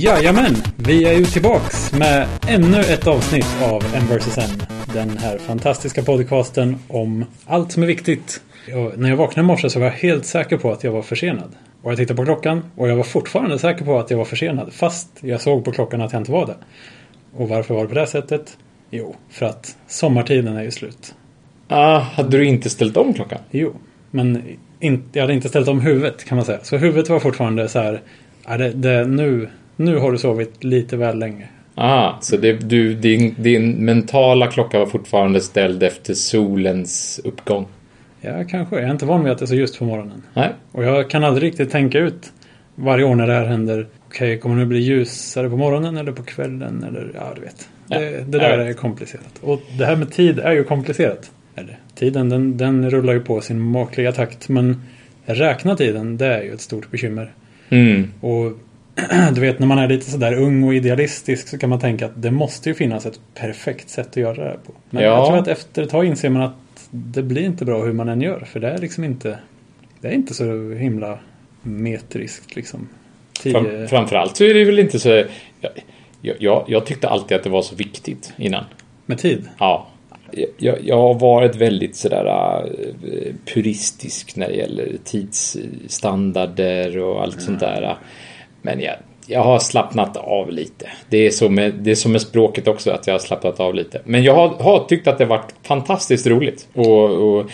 Jajamän, vi är ju tillbaks med ännu ett avsnitt av En vs En. Den här fantastiska podcasten om allt som är viktigt. Och när jag vaknade i morse så var jag helt säker på att jag var försenad. Och jag tittade på klockan och jag var fortfarande säker på att jag var försenad. Fast jag såg på klockan att jag inte var det. Och varför var det på det sättet? Jo, för att sommartiden är ju slut. Ah, hade du inte ställt om klockan? Jo, men in, jag hade inte ställt om huvudet kan man säga. Så huvudet var fortfarande så här. Ja, det, det, nu, nu har du sovit lite väl länge. Ah, så det, du, din, din mentala klocka var fortfarande ställd efter solens uppgång? Ja, kanske. Jag är inte van vid att det är så just på morgonen. Nej. Och jag kan aldrig riktigt tänka ut varje år när det här händer. Okej, kommer det bli ljusare på morgonen eller på kvällen? Eller ja, du vet. Ja, Det, det där vet. är komplicerat. Och det här med tid är ju komplicerat. Eller, tiden den, den rullar ju på sin makliga takt. Men räkna tiden, det är ju ett stort bekymmer. Mm. Och du vet när man är lite sådär ung och idealistisk så kan man tänka att det måste ju finnas ett perfekt sätt att göra det här på. Men Ja. jag tror att efter ett tag inser man att det blir inte bra hur man än gör. För det är liksom inte Det är inte så himla metriskt liksom. Tio... Fram, framförallt så är det väl inte så... Jag, jag, jag tyckte alltid att det var så viktigt innan. Med tid? Ja. Jag, jag har varit väldigt sådär äh, puristisk när det gäller tidsstandarder och allt sånt där. Men jag, jag har slappnat av lite. Det är, så med, det är som med språket också, att jag har slappnat av lite. Men jag har, har tyckt att det har varit fantastiskt roligt. Och, och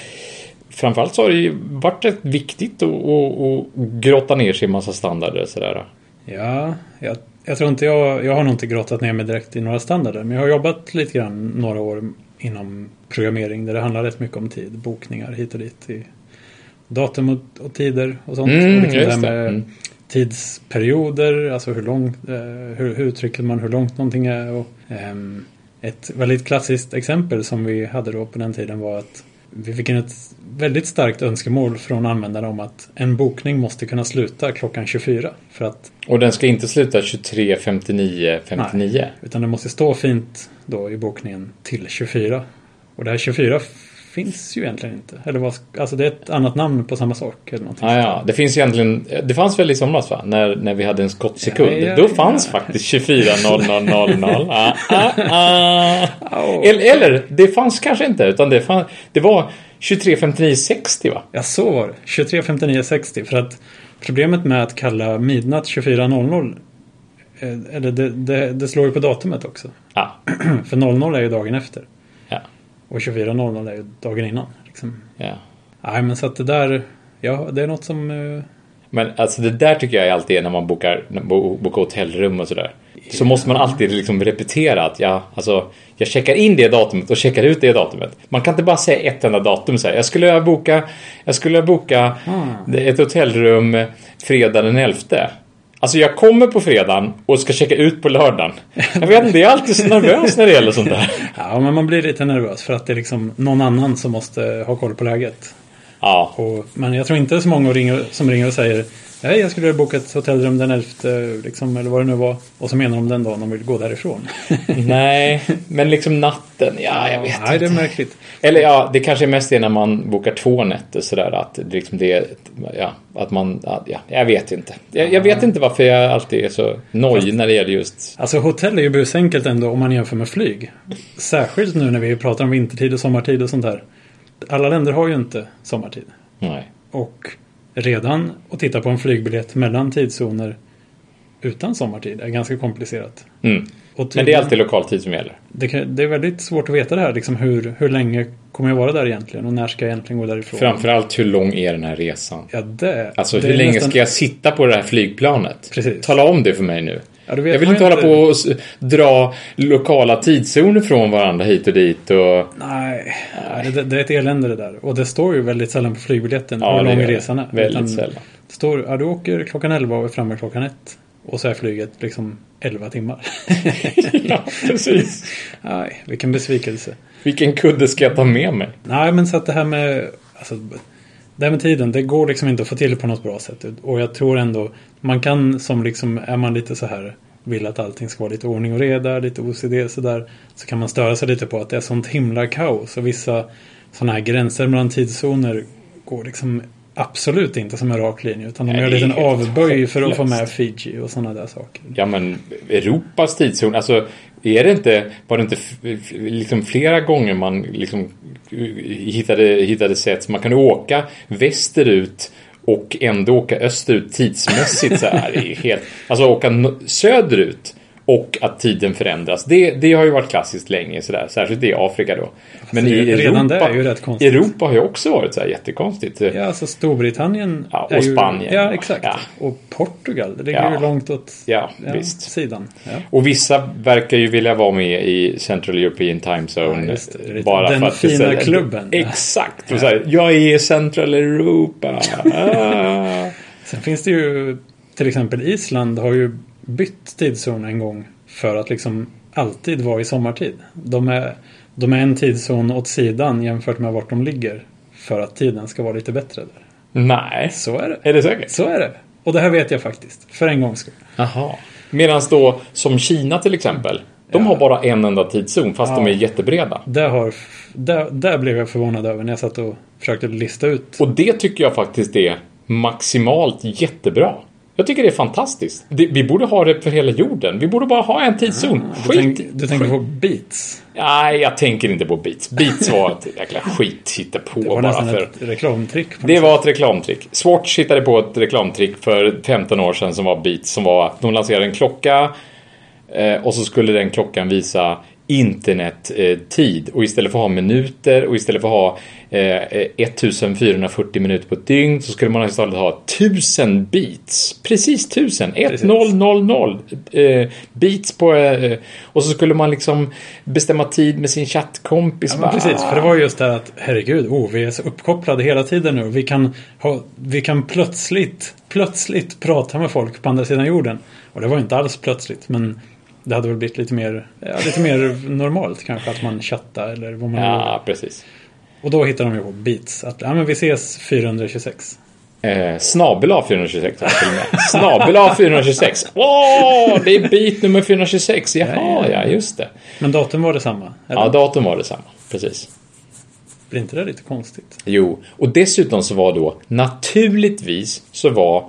framförallt så har det ju varit rätt viktigt att, att, att grotta ner sig i massa standarder och sådär. Ja, jag, jag tror inte jag... Jag har nog inte grottat ner mig direkt i några standarder. Men jag har jobbat lite grann några år inom programmering där det handlar rätt mycket om tid. Bokningar hit och dit. I datum och, och tider och sånt. Mm, och liksom det här med Mm. Tidsperioder. Alltså hur långt... Eh, hur, hur uttrycker man hur långt någonting är. Och, ehm, ett väldigt klassiskt exempel som vi hade då på den tiden var att vi fick in ett väldigt starkt önskemål från användarna om att en bokning måste kunna sluta klockan 24. För att Och den ska inte sluta 23, 59, 59. utan det måste stå fint då i bokningen till 24. Och det här 24 finns ju egentligen inte. Eller vad, alltså det är ett annat namn på samma sak. Eller någonting Ah, ja, det finns egentligen, det fanns väl i somras va? När, när vi hade en skottsekund. Ja, ja, Då ja. fanns faktiskt 24 0 0 0 0. Ah, ah, ah. Au. Eller, eller, det fanns kanske inte utan det, fann, det var 23 59 60 va? Ja, så var det. 23, 59, 60. För att problemet med att kalla midnatt 24.00 eh, eller det, det, det slår ju på datumet också. Ja, För 00 är ju dagen efter. Och 24.00 är ju dagen innan. Liksom. ja. Nej, men så att det där... Ja, det är något som... eh, Men alltså det där tycker jag alltid är när man bokar, bo- bokar hotellrum och sådär. Så måste man alltid liksom repetera att jag, alltså, jag checkar in det datumet och checkar ut det datumet. Man kan inte bara säga ett enda datum så här. Jag skulle boka, jag skulle boka ett hotellrum fredag den 11. Alltså jag kommer på fredagen och ska checka ut på lördagen. Jag vet inte, jag är alltid så nervös när det gäller sånt där. Ja, men man blir lite nervös för att det är liksom någon annan som måste ha koll på läget. Ja, Och, men jag tror inte så många ringer, som ringer och säger Nej, jag skulle boka ett hotellrum den 11, liksom, eller vad det nu var. Och så menar de den dagen de vill gå därifrån. nej, men liksom natten, ja jag vet Nej, det är inte. märkligt. Eller ja, det kanske är mest det när man bokar två nätter sådär att det liksom det, ja, att man, ja, jag vet inte. Jag, jag vet inte varför jag alltid är så nojig när det gäller just, Alltså hotell är ju busenkelt ändå om man jämför med flyg. Särskilt nu när vi pratar om vintertid och sommartid och sånt där. Alla länder har ju inte sommartid. nej. Och redan att titta på en flygbiljett mellan tidszoner utan sommartid är ganska komplicerat. Mm. Och Men det är tydligen- alltid lokal tid som gäller. det, kan, det är väldigt svårt att veta det här. Liksom hur, hur länge kommer jag vara där egentligen? Och när ska jag egentligen gå därifrån? Framförallt hur lång är den här resan? Ja, det, Alltså det hur länge nästan- ska jag sitta på det här flygplanet? Precis. Tala om det för mig nu. Ja, Jag vill inte hålla på och dra lokala tidszoner från varandra hit och dit och... Nej, nej, det, det är ett elände det där. Och det står ju väldigt sällan på flygbiljetten Ja, hur lång resan är. Väldigt Utan sällan. Det står, ja du åker klockan 11 och är framme klockan 1. Och så är flyget liksom 11 timmar. ja, precis. Nej, vilken besvikelse. Vilken kudde ska jag ta med mig? Nej, men så att det här med... Alltså, det här med tiden, det går liksom inte att få till på något bra sätt. Och jag tror ändå, man kan som liksom, är man lite så här, vill att allting ska vara lite ordning och reda, lite OCD sådär. Så kan man störa sig lite på att det är sånt himla kaos. Och vissa sådana här gränser mellan tidszoner går liksom absolut inte som en rak linje. Utan de Nej, gör en liten avböj för att få med. Fiji och sådana där saker. Ja men Europas tidszon, alltså är det inte, var det inte liksom flera gånger man liksom hittade, hittade sätt man kan åka västerut och ändå åka österut tidsmässigt så här. Helt, alltså åka söderut och att tiden förändras. Det, det har ju varit klassiskt länge sådär, särskilt i Afrika då. Men i redan Europa, det. Europa har ju också varit så här jättekonstigt. Ja, alltså Storbritannien. Ja, och är ju, Spanien. Ja, exakt. Ja. Och Portugal. Det ligger Ja. ju långt åt Ja, visst. sidan. Ja. Och vissa verkar ju vilja vara med i Central European Time Zone. Ja, det. Det bara den för att det fina säger- klubben. Exakt. Och så här, jag är i Central Europa. Ah. Sen finns det ju till exempel Island har ju bytt tidszon en gång för att liksom alltid vara i sommartid. De är, de är en tidszon åt sidan jämfört med vart de ligger för att tiden ska vara lite bättre där. Nej. Så är det. Är det säkert? Så är det. Och det här vet jag faktiskt. För en gångs skull. Jaha. Medan då, som Kina till exempel. De har bara en enda tidszon fast Ja. de är jättebreda. Där, har, där, där blev jag förvånad över när jag satt och försökte lista ut. Och det tycker jag faktiskt är maximalt jättebra. Jag tycker det är fantastiskt. Det, vi borde ha det för hela jorden. Vi borde bara ha en tidszon. Du, Skit tänk, du tänker på Beats. Nej, jag tänker inte på Beats. Beats var ett jäkla skit på Det var bara för... ett reklamtrick. Det var ett reklamtrick. Swatch hittade på ett reklamtrick för 15 år sedan som var Beats. Som var att de lanserade en klocka eh, och så skulle den klockan visa internettid. Och istället för att ha minuter och istället för att ha eh, 1440 minuter på ett dygn så skulle man istället ha 1000 beats. Precis 1000. 1000 eh, beats på... Eh, och så skulle man liksom bestämma tid med sin chattkompis. Ja, precis, för det var ju just det här att herregud, oh, vi är så uppkopplade hela tiden nu. Vi kan, ha, vi kan plötsligt, plötsligt prata med folk på andra sidan jorden. Och det var inte alls plötsligt, men det hade väl blivit lite mer, ja, lite mer normalt kanske att man chattar eller vad man Ja, precis. Och då hittar de ju på Beats att ja, men vi ses 426. Eh, snabel A 426 har jag till och med. Snabel A 426. Åh, det är bit nummer 426. Jaha, Ja, ja, just det. Men datum var detsamma? Eller? Ja, datum var detsamma. Precis. Blir inte det lite konstigt? Jo, och dessutom så var då naturligtvis så var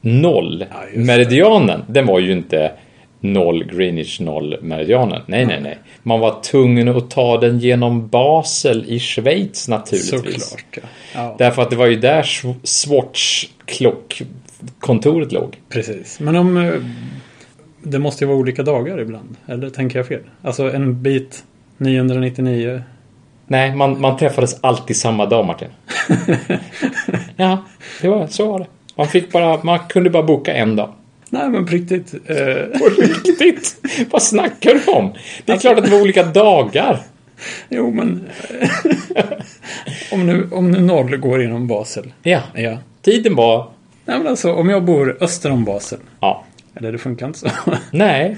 noll Ja, meridianen. Den var ju inte noll Greenwich noll meridianen. Nej, nej, nej. Man var tvungen att ta den genom Basel i Schweiz naturligtvis. Såklart, ja. ja. Därför att det var ju där Sw- Swatch klockkontoret låg. Precis. Men om... eh, Det måste ju vara olika dagar ibland. Eller tänker jag fel? Alltså en bit 999. Nej, man, man träffades alltid samma dag, Martin. ja, det var, så var det. Man, fick bara, man kunde bara boka en dag. Nej men på riktigt. Eh, På riktigt? Vad snackar du om? Det är klart att det var olika dagar. jo men... om, nu, om nu noll går inom Basel. Ja, Ja. tiden var... Nej men alltså om jag bor öster om Basel. Ja, Eller det funkar inte så. nej.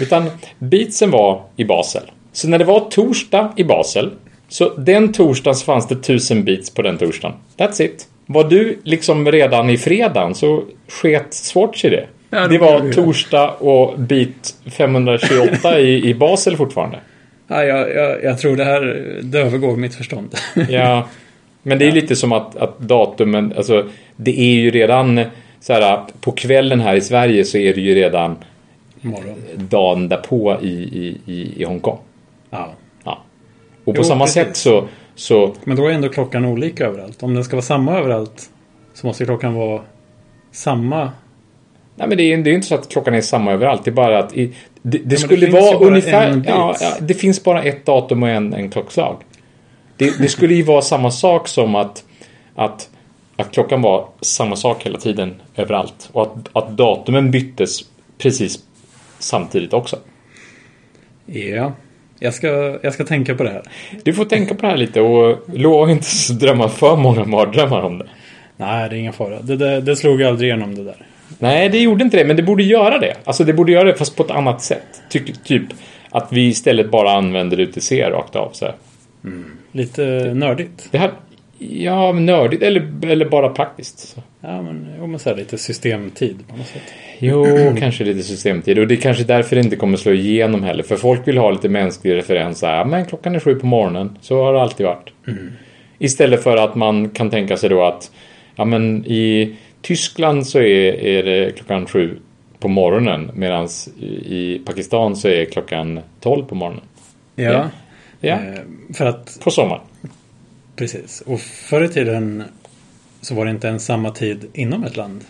Utan beatsen var i Basel. Så när det var torsdag i Basel, så den torsdagen så fanns det tusen beats på den torsdagen. That's it. Var du liksom redan i fredagen så sket Swatch i det. Ja, det var det. torsdag och bit 528 i, i Basel fortfarande. Nej, jag, jag, jag tror det här det övergår mitt förstånd. Ja, men det är lite som att, att datumen, alltså det är ju redan så här på kvällen här i Sverige så är det ju redan Morgon. dagen därpå i, i, i, i Hongkong. Ja. Ja. Och på Jo, samma precis. sätt så, så Men då är ändå klockan olika överallt. Om den ska vara samma överallt så måste klockan vara samma. Nej men det är, det är inte så att klockan är samma överallt. Det är bara att i, det, det det skulle ju vara ungefär... Ja, ja, det finns bara ett datum och en, en klockslag. Det, det skulle ju vara samma sak som att, att, att klockan var samma sak hela tiden överallt. Och att, att datumen byttes precis samtidigt också. Ja. Jag ska, jag ska tänka på det här. Du får tänka på det här lite och lova inte drömma för många mardrömmar om det. Nej, det är ingen fara. Det, det, det slog aldrig igenom det där. Nej, det gjorde inte det, men det borde göra det. Alltså det borde göra det fast på ett annat sätt. Ty, typ att vi istället bara använder UTC rakt av. Så här. Lite nördigt. Det här, ja, nördigt eller, eller bara praktiskt. Så. Ja, men, men så här, lite systemtid på något sätt. Jo, kanske lite systemtid. Och det är kanske därför det inte kommer slå igenom heller. För folk vill ha lite mänsklig referens. Så här, men klockan är sju på morgonen. Så har det alltid varit. Istället för att man kan tänka sig då att Ja, men i Tyskland så är, är det klockan sju på morgonen medan i Pakistan så är klockan 12 på morgonen. Ja. Ja, Eh, För att, på sommaren. precis. Och förr i tiden så var det inte ens samma tid inom ett land.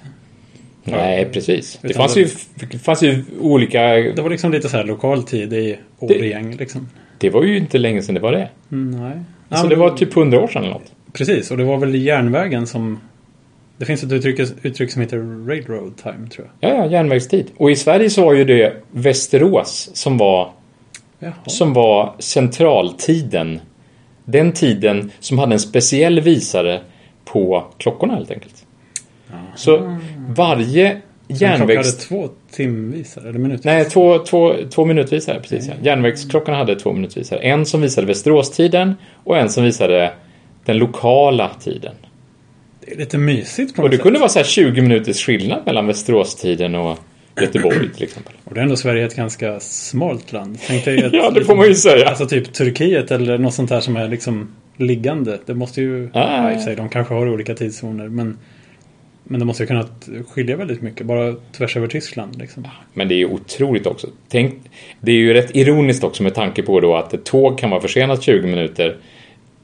Nej, precis. Det fanns ju, det fanns ju olika... Det var liksom lite så här lokal tid i årgäng liksom. Det var ju inte länge sedan det var det. Mm, nej. Ja, Så men det var typ 100 år sedan eller något. Precis, och det var väl järnvägen som... Det finns ett uttryck, uttryck som heter railroad time tror jag. Ja, ja, järnvägstid. Och i Sverige så var ju det Västerås som var, Jaha. som var centraltiden. Den tiden som hade en speciell visare på klockorna helt enkelt. Så varje En klocka hade järnvägs... två timvisare, eller minutvisare. Nej, två, två, två minutvisare. Precis, ja. Järnvägsklockorna hade två minutvisare. En som visade Västeråstiden och en som visade den lokala tiden. Det är lite mysigt på Och något det sätt. kunde vara så här 20 minuters skillnad mellan Västeråstiden och Göteborg till exempel. Och det är ändå Sverige ett ganska smalt land. Tänk dig ett, Ja, det får man ju säga. Alltså typ Turkiet eller något sånt här som är liksom liggande. Det måste ju... Ah. Ja, i och sig, de kanske har olika tidszoner. Men, men det måste ju kunna skilja väldigt mycket. Bara tvärs över Tyskland liksom. Men det är ju otroligt också. Tänk, det är ju rätt ironiskt också med tanke på då att ett tåg kan vara försenat 20 minuter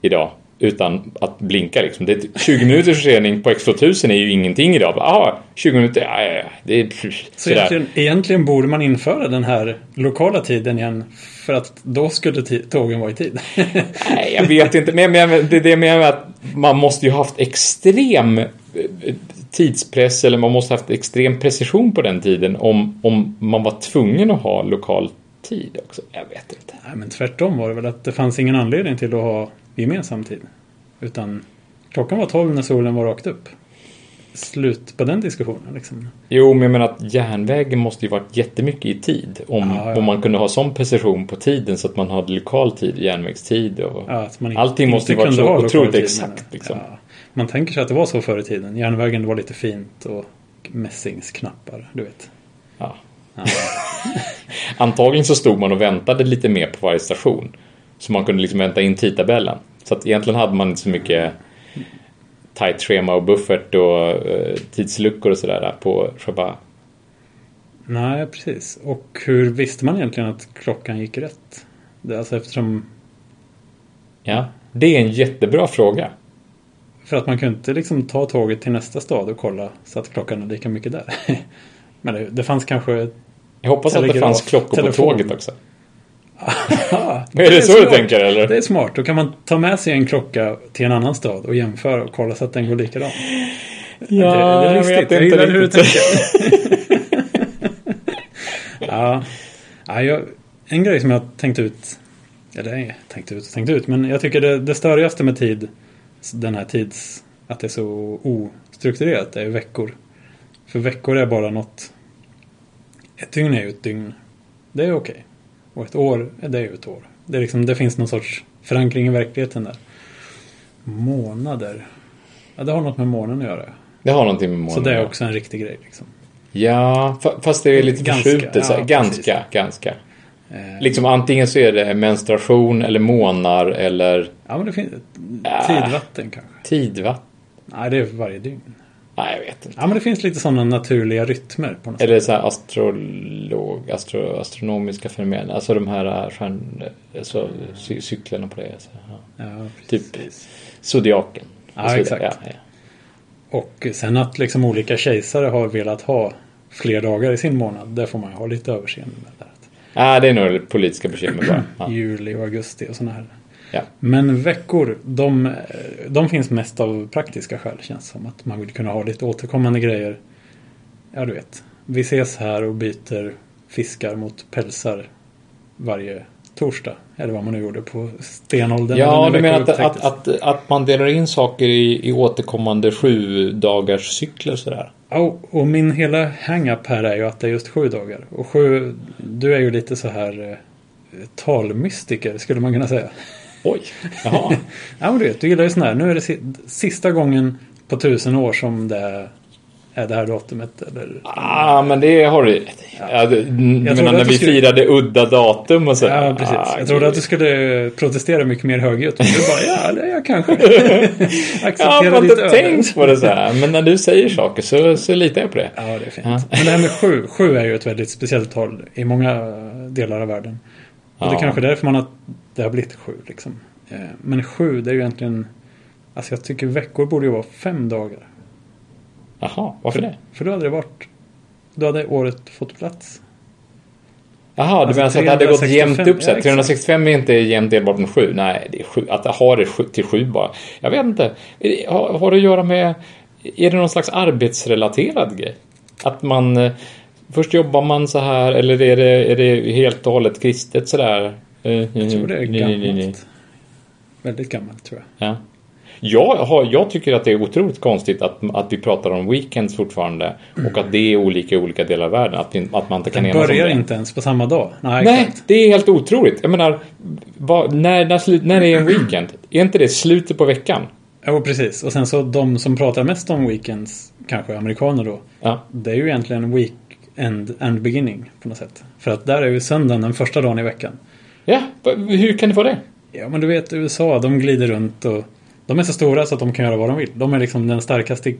idag utan att blinka liksom. Det är 20 minuters försening på X2000 är ju ingenting idag. Jaha, 20 minuter, ja, ja. Det är Så egentligen, egentligen borde man införa den här lokala tiden igen. För att då skulle tågen vara i tid. Nej, jag vet inte. Men, men det är det jag menar att man måste ju haft extrem eh, tidspress eller man måste haft extrem precision på den tiden om, om man var tvungen att ha lokal tid också. Jag vet inte. Nej, men tvärtom var det väl att det fanns ingen anledning till att ha gemensam tid. Utan klockan var 12 när solen var rakt upp. Slut på den diskussionen liksom. Jo, men jag menar att järnvägen måste ju varit jättemycket i tid. Om, Ja, ja. om man kunde ha sån precision på tiden så att man hade lokal tid, järnvägstid och... Ja, man Allting måste ju varit så ha otroligt exakt, liksom. Man tänker sig att det var så förr i tiden. Järnvägen var lite fint och mässingsknappar, du vet. Ja. Antagligen så stod man och väntade lite mer på varje station. Så man kunde liksom vänta in tidtabellen. Så att egentligen hade man inte så mycket tight schema och buffert och eh, tidsluckor och sådär på själva... Nej, precis. Och hur visste man egentligen att klockan gick rätt? Det, alltså eftersom... Ja, det är en jättebra fråga. För att man kunde inte liksom ta tåget till nästa stad och kolla så att klockan är lika mycket där. Men det, det fanns kanske... Jag hoppas att det fanns klockor telefon. på tåget också. Ja, Är det så du smart. tänker, eller? Det är smart. Då kan man ta med sig en klocka till en annan stad och jämföra och kolla så att den går likadant. Ja, det, det är jag vet Jag inte gillar hur du tänker. ja. ja jag, en grej som jag tänkt ut. Eller nej, tänkt ut och tänkt ut. Men jag tycker det, det störigaste med tid. Den här tids... Att det är så ostrukturerat. Det är veckor. För veckor är bara något. Ett dygn är ju ett dygn. Det är okej. Och ett år, det är ju ett år. Det, är liksom, det finns någon sorts förankring i verkligheten där. Månader. Ja, det har något med månen att göra. Det har någonting med månen Så det är också en riktig grej liksom. Ja, fa- fast det är lite Ganska, förskjutet. ja, ganska, precis. ganska. Eh, Liksom antingen så är det menstruation eller månar eller Ja, men det finns Ja. tidvatten kanske. tid, va? Nej, det är varje dygn. Nej, jag vet inte. Ja, men det finns lite sådana naturliga rytmer på något. Eller så här astrolog, astro, astronomiska fenomen. Alltså de här äh, stjärn, alltså, cy- cyklerna på det. Så, ja. Ja, Typ zodiaken. Ja, exakt. Ja, ja. Och sen att liksom olika kejsare har velat ha fler dagar i sin månad. Det får man ju ha lite överseende med. Där. ja, det är nog politiska bekymmer bara. Juli och augusti och sådana här. Ja. Men veckor, de, de finns mest av praktiska skäl känns som. Att man vill kunna ha lite återkommande grejer. Ja, du vet. Vi ses här och byter fiskar mot pälsar varje torsdag. Eller vad man nu gjorde på stenåldern. Ja, du menar att, att, att, att man delar in saker i, i återkommande sju dagars cykler sådär? Ja, och- och min hela hang-up här är ju att det är just sju dagar. Och sju, du är ju lite så här eh, talmystiker skulle man kunna säga. Oj, jaha. Ja men du vet, du gillar ju sån här. Nu är det si- sista gången på tusen år som det är det här datumet? Eller? Ah, men det har du ja. du menar när vi skulle- firade udda datum och så? Ja, precis. Ah, jag trodde gud. att du skulle protestera mycket mer högljutt. Men du bara, ja, jag kanske. Jag Acceptera har ditt inte tänkt på det så här. Men när du säger saker så, så litar jag på det. Ja, det är fint. Ja. Men det här med sju. Sju är ju ett väldigt speciellt tal i många delar av världen. Och det är Ja. kanske därför man har, det har blivit sju liksom. Eh, Men sju, det är ju egentligen... Alltså jag tycker veckor borde ju vara fem dagar. Jaha, varför det? För då hade det varit... Då hade året fått plats. Jaha, du Alltså, menar så att det hade gått 365, jämnt upp så ja, exakt. 365 är inte jämnt delbart med 7. Nej, det är sju. Att ha det sju, till 7 bara. Jag vet inte. Har, har det att göra med... Är det någon slags arbetsrelaterad grej? Att man... eh, Först jobbar man så här eller är det, är det helt och hållet kristet sådär? Jag tror det är Mm, Nej, nej, nej. gammalt. Väldigt gammalt tror jag. Ja. Jag, har, jag tycker att det är otroligt konstigt att, att vi pratar om weekends fortfarande och att det är olika i olika delar av världen. Att, vi, att man inte kan Den enas om börjar det. inte ens på samma dag. Nej, Nej, det är helt otroligt. Jag menar, vad, när, när, när är en weekend? Är inte det slutet på veckan? Jo, precis. Och sen så de som pratar mest om weekends, kanske amerikaner då. Ja. Det är ju egentligen weekend and beginning på något sätt. För att där är ju söndagen den första dagen i veckan. Ja, hur kan det vara det? Ja, men du vet USA, de glider runt och de är så stora så att de kan göra vad de vill. De är liksom den starkaste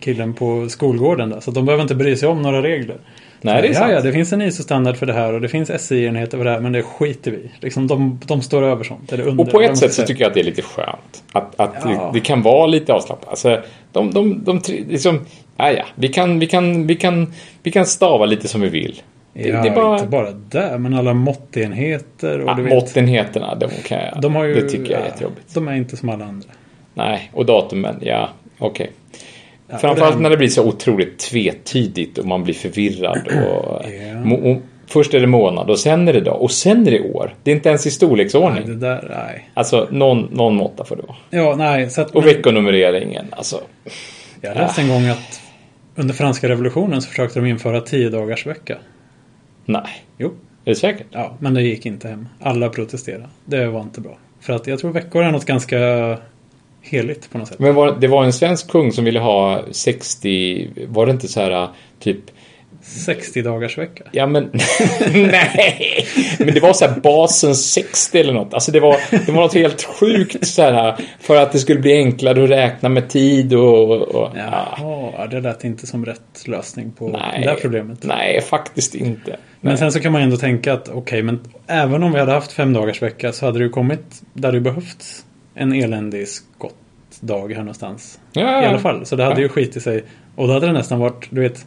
killen på skolgården där. Så de behöver inte bry sig om några regler. Nej, det är ja, sant. ja, det finns en ISO-standard för det här och det finns SI-enheter för det här, men det skiter vi liksom, de, de står över sånt. Eller under. Och på de ett sätt så tycker jag att det är lite skönt. Att, att Ja. det, kan vara lite avslappnat. Alltså, de, de, de, tre- liksom, ja, ja, vi kan, vi, kan, vi, kan, vi kan stava lite som vi vill. Det, Ja, det bara... inte bara där, men alla måttenheter och Ja, du vet. måttenheterna, de kan jag... De har ju, det tycker jag är ja, jättejobbigt. De är inte som alla andra. Nej, och datumen, ja, okej. Ja, och Framförallt det här- när det blir så otroligt tvetydigt och man blir förvirrad. Och, Ja. mo- och, först är det månad och sen är det dag och sen är det år. Det är inte ens i Nej, storleksordning. det där, nej. Alltså, någon, någon måtta får det vara. Ja, nej. Så att, Och men- veckonumreringen, alltså. Jag läste en gång att under franska revolutionen så försökte de införa tio dagars vecka. Nej. Jo, Är det säkert? ja, men det gick inte hem. Alla protesterade. Det var inte bra. För att jag tror veckor är något ganska heligt på något sätt. Men var, det var en svensk kung som ville ha 60, var det inte så här typ 60 dagars vecka. Ja men nej. Men det var så här basen 60 eller något. Alltså det var, det var något helt sjukt så här för att det skulle bli enklare att räkna med tid och... och ja. Jaha, det lät inte som rätt lösning på Nej. det där problemet. Nej, faktiskt inte. Men sen så kan man ändå tänka att okej, men även om vi hade haft fem dagars vecka så hade ju kommit där det behövts en eländig skottdag här någonstans. Ja, I alla fall. Så det hade Ja. ju skit i sig. Och då hade det nästan varit, du vet,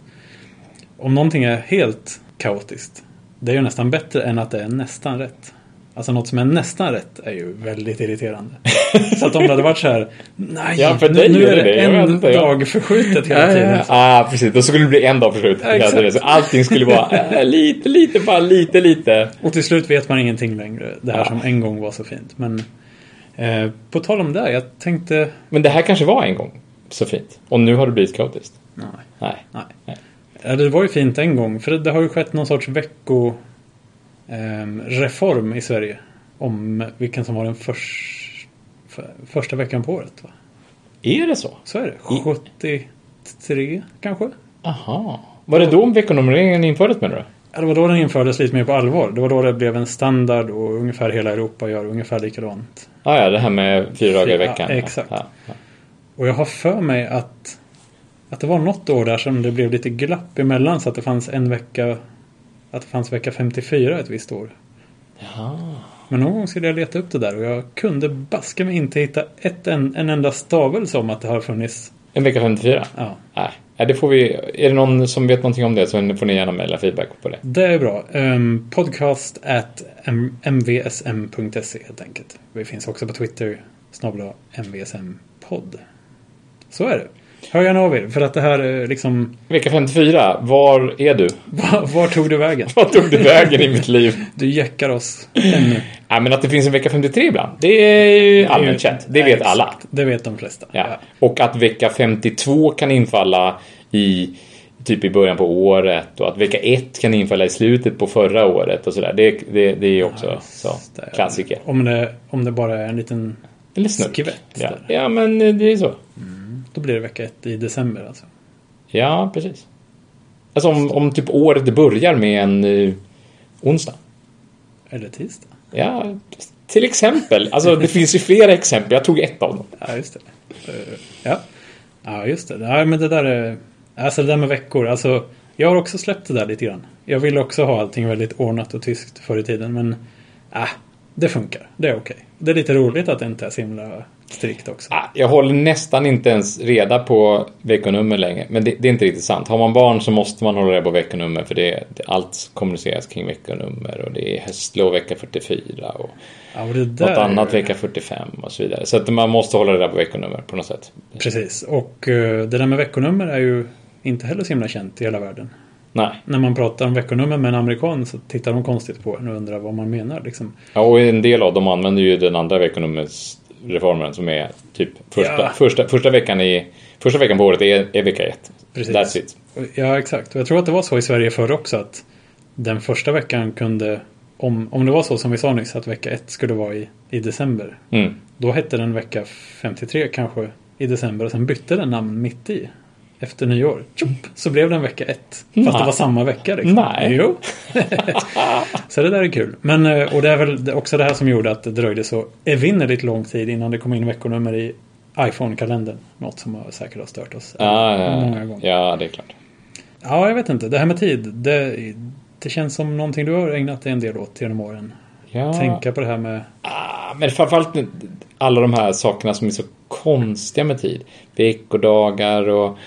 om någonting är helt kaotiskt. Det är ju nästan bättre än att det är nästan rätt. Alltså något som är nästan rätt är ju väldigt irriterande. så att om det hade varit så här, nej, Ja, för nu, nu är det det en inte, dag förskjutet hela Ja, ja, tiden. ja. Ah, precis. Då skulle det bli en dag för slut. Ja. Så Allting skulle vara eh, lite, lite, bara lite, lite. Och till slut vet man ingenting längre. Det här Ja. som en gång var så fint. Men eh, på tal om det, jag tänkte... Men det här kanske var en gång så fint. Och nu har det blivit kaotiskt. Nej, Nej. nej. Nej. Ja, det var ju fint en gång. För det, har ju skett någon sorts vecko... ehm, i Sverige. Om vilken som var den förs, för, första veckan på året. Va? Är det så? Så är det. 73 kanske? Aha. Var det då veckonumreringen infördes med det? Ja, det var då den infördes lite mer på allvar. Det var då det blev en standard och ungefär hela Europa gör ungefär likadant. Ah, ja, det här med fyra dagar i Ja, veckan. exakt. Ja, ja. Och jag har för mig att, att det var något år där som det blev lite glapp emellan så att det fanns en vecka att det fanns vecka 54 ett visst år. Jaha. Men någon gång skulle jag leta upp det där och jag kunde baska mig inte hitta ett, en, en enda stavelse om att det har funnits. En vecka 54? Ja, Nej. Ja, det får vi. Är det någon som vet någonting om det så får ni gärna mejla feedback på det. det är bra. Um, podcast at mvsm.se helt enkelt. Vi finns också på Twitter, snabla mvsm-podd. Så är det. Hör gärna av er, för att det här är liksom... Vecka 54, var är du? Var, var tog du vägen? Vad tog du vägen i mitt liv? Du jäckar oss ännu. Ja, men att det finns en vecka 53 ibland, det är ju allmänt känt. Det vet Exakt. alla. Det vet de flesta. Ja. Och att vecka 52 kan infalla i typ i början på året och att vecka 1 kan infalla i slutet på förra året och sådär. Det, det, det är också så, Just det. klassiker. Om det, om det bara är en liten... Eller snurk. Skvätt Ja. ja, men det är så. Då blir det vecka ett i december alltså. Ja, precis. Alltså om, om typ året börjar med en uh, onsdag. Eller tisdag. Ja, till exempel. Alltså det finns ju flera exempel. Jag tog ett av dem. Ja, just det. Uh, ja. ja, just det. Ja, men det där är... Alltså det där med veckor. Alltså, jag har också släppt det där lite grann. Jag ville också ha allting väldigt ordnat och tyst förr i tiden. Men äh, det funkar. Det är okej. Okay. Det är lite roligt att det inte är så himla strikt också. Ah, jag håller nästan inte ens reda på veckonummer längre. Men det, det, är inte riktigt sant. Har man barn så måste man hålla reda på veckonummer. För det, det, allt kommuniceras kring veckonummer. Och det är höstlov vecka 44. Och, ja, och något annat vecka 45 och så vidare. Så att man måste hålla reda på veckonummer på något sätt. Precis. Och uh, det där med veckonummer är ju inte heller så himla känt i hela världen. Nej. När man pratar om veckonummer med en amerikan så tittar de konstigt på en och undrar vad man menar. Liksom. Ja, och en del av dem använder ju den andra veckonummerreformen som är typ första, ja. första, första, veckan i, första veckan på året är, är vecka ett. Precis. That's it. Ja, exakt. Och jag tror att det var så i Sverige förr också att den första veckan kunde, om, om det var så som vi sa nyss, att vecka ett skulle vara i, i december. Mm. Då hette den vecka 53 kanske i december och sen bytte den namn mitt i efter nyår. Tjup, så blev det en vecka ett. Fast Nej. det var samma vecka. Liksom. Nej. Jo. så det där är kul. Men, eh, och det är väl också det här som gjorde att det dröjde så evinnerligt lång tid innan det kom in veckonummer i iPhone-kalendern. Något som har säkert har stört oss ja, ja, många gånger. Ja, det är klart. Ja, jag vet inte. Det här med tid. Det, det känns som någonting du har ägnat dig en del åt genom åren. Ja. Tänka på det här med... Ah, men framförallt alla de här sakerna som är så konstiga med tid. Veckodagar och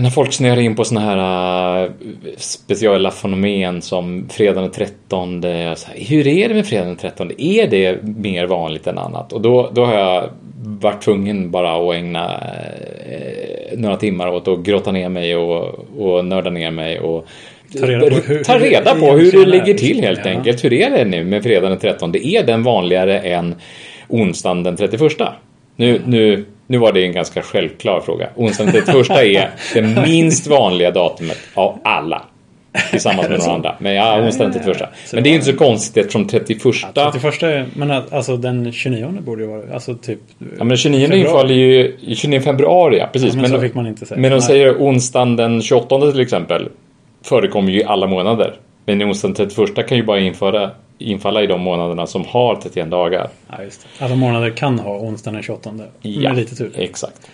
när folk snöar in på sådana här uh, speciella fenomen som fredagen den 13. Här, hur är det med fredagen den 13? Är det mer vanligt än annat? Och då, då har jag varit tvungen bara att ägna uh, några timmar åt att grotta ner mig och, och nörda ner mig och Ta reda på hur, ta reda på hur det ligger till helt ja. enkelt. Hur är det nu med fredagen den 13? Är den vanligare än onsdagen den 31? Nu, nu nu var det en ganska självklar fråga. Onsdagen den 31 är det minst vanliga datumet av alla. Tillsammans med några andra. Men ja, onsdagen den 31. Men det är inte så konstigt eftersom 31... Ja, 31 är, men alltså den 29 borde ju vara, alltså typ... Ja men 29 infaller ju i 29 februari, ja precis. Ja, men, men så fick man inte säga. Men de säger onsdagen den 28 till exempel. Förekommer ju i alla månader. Men onsdagen den 31 kan ju bara införa infalla i de månaderna som har 31 dagar. Ja, just det. Alla månader kan ha onsdagen den 28. Ja, lite tur. exakt.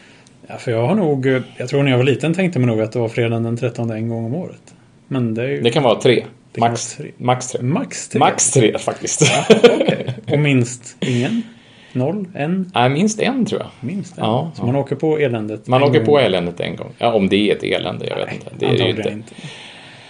Ja, för jag har nog, jag tror när jag var liten tänkte man nog att det var fredagen den 13 en gång om året. Men det ju... Det kan vara tre. Max, tre. max tre. Max tre. Max tre faktiskt. Ja, okay. Och minst ingen? Noll? En? Nej, minst en tror jag. Minst en? Ja, Så ja. man åker på eländet Man åker gång. på eländet en gång. Ja, om det är ett elände, jag vet inte. Det är det inte. inte.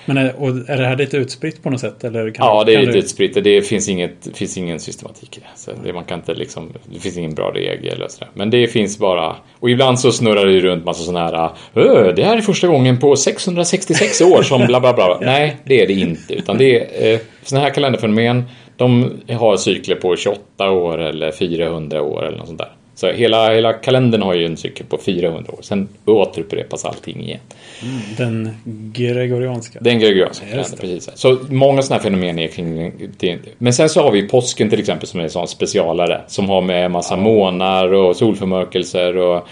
Men är, och är det här lite utspritt på något sätt? Eller kan ja, det är lite du... utspritt. Det finns, inget, finns ingen systematik i det. Så det, man kan inte liksom, det finns ingen bra regel eller sådär. Men det finns bara... Och ibland så snurrar det runt massa sådana här... Det här är första gången på 666 år som bla bla bla. ja. Nej, det är det inte. Utan det är eh, sådana här kalenderfenomen. De har cykler på 28 år eller 400 år eller något sånt där. Så hela, hela kalendern har ju en cykel på 400 år. Sen återupprepas allting igen. Mm, den gregorianska. Den gregorianska kalendern, precis. Så många sådana här fenomen är kring det. Men sen så har vi påsken till exempel som är en sån specialare. Som har med massa ja. månar och solförmörkelser och,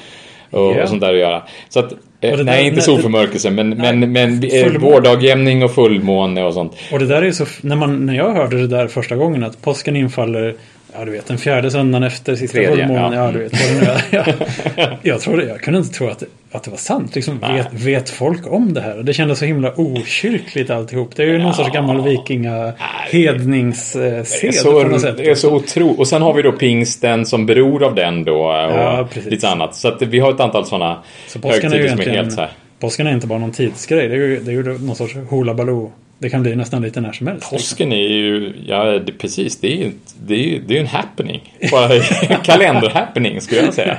och, yeah. och sånt där att göra. Så att eh, nej, inte solförmörkelse, men, nej, men, men eh, vårdagjämning och fullmåne och sånt. Och det där är ju så, när, man, när jag hörde det där första gången, att påsken infaller Ja, du vet den fjärde söndagen efter sista fullmånen. Ja. ja, du vet vad det nu är. Jag, jag, trodde, jag kunde inte tro att, att det var sant. Liksom, vet, vet, folk om det här? Det kändes så himla okyrkligt alltihop. Det är ju ja. någon sorts gammal vikinga hedningssed på något sätt. Det är så otroligt. Och sen har vi då pingsten som beror av den då. Och ja, lite annat. Så att vi har ett antal sådana så högtider som är helt så här. Påsken är inte bara någon tidsgrej. Det är ju, det är ju någon sorts hula baloo det kan bli nästan lite när som helst. Påsken är ju, ja det, precis, det är ju det är, det är en happening. Kalender-happening skulle jag säga.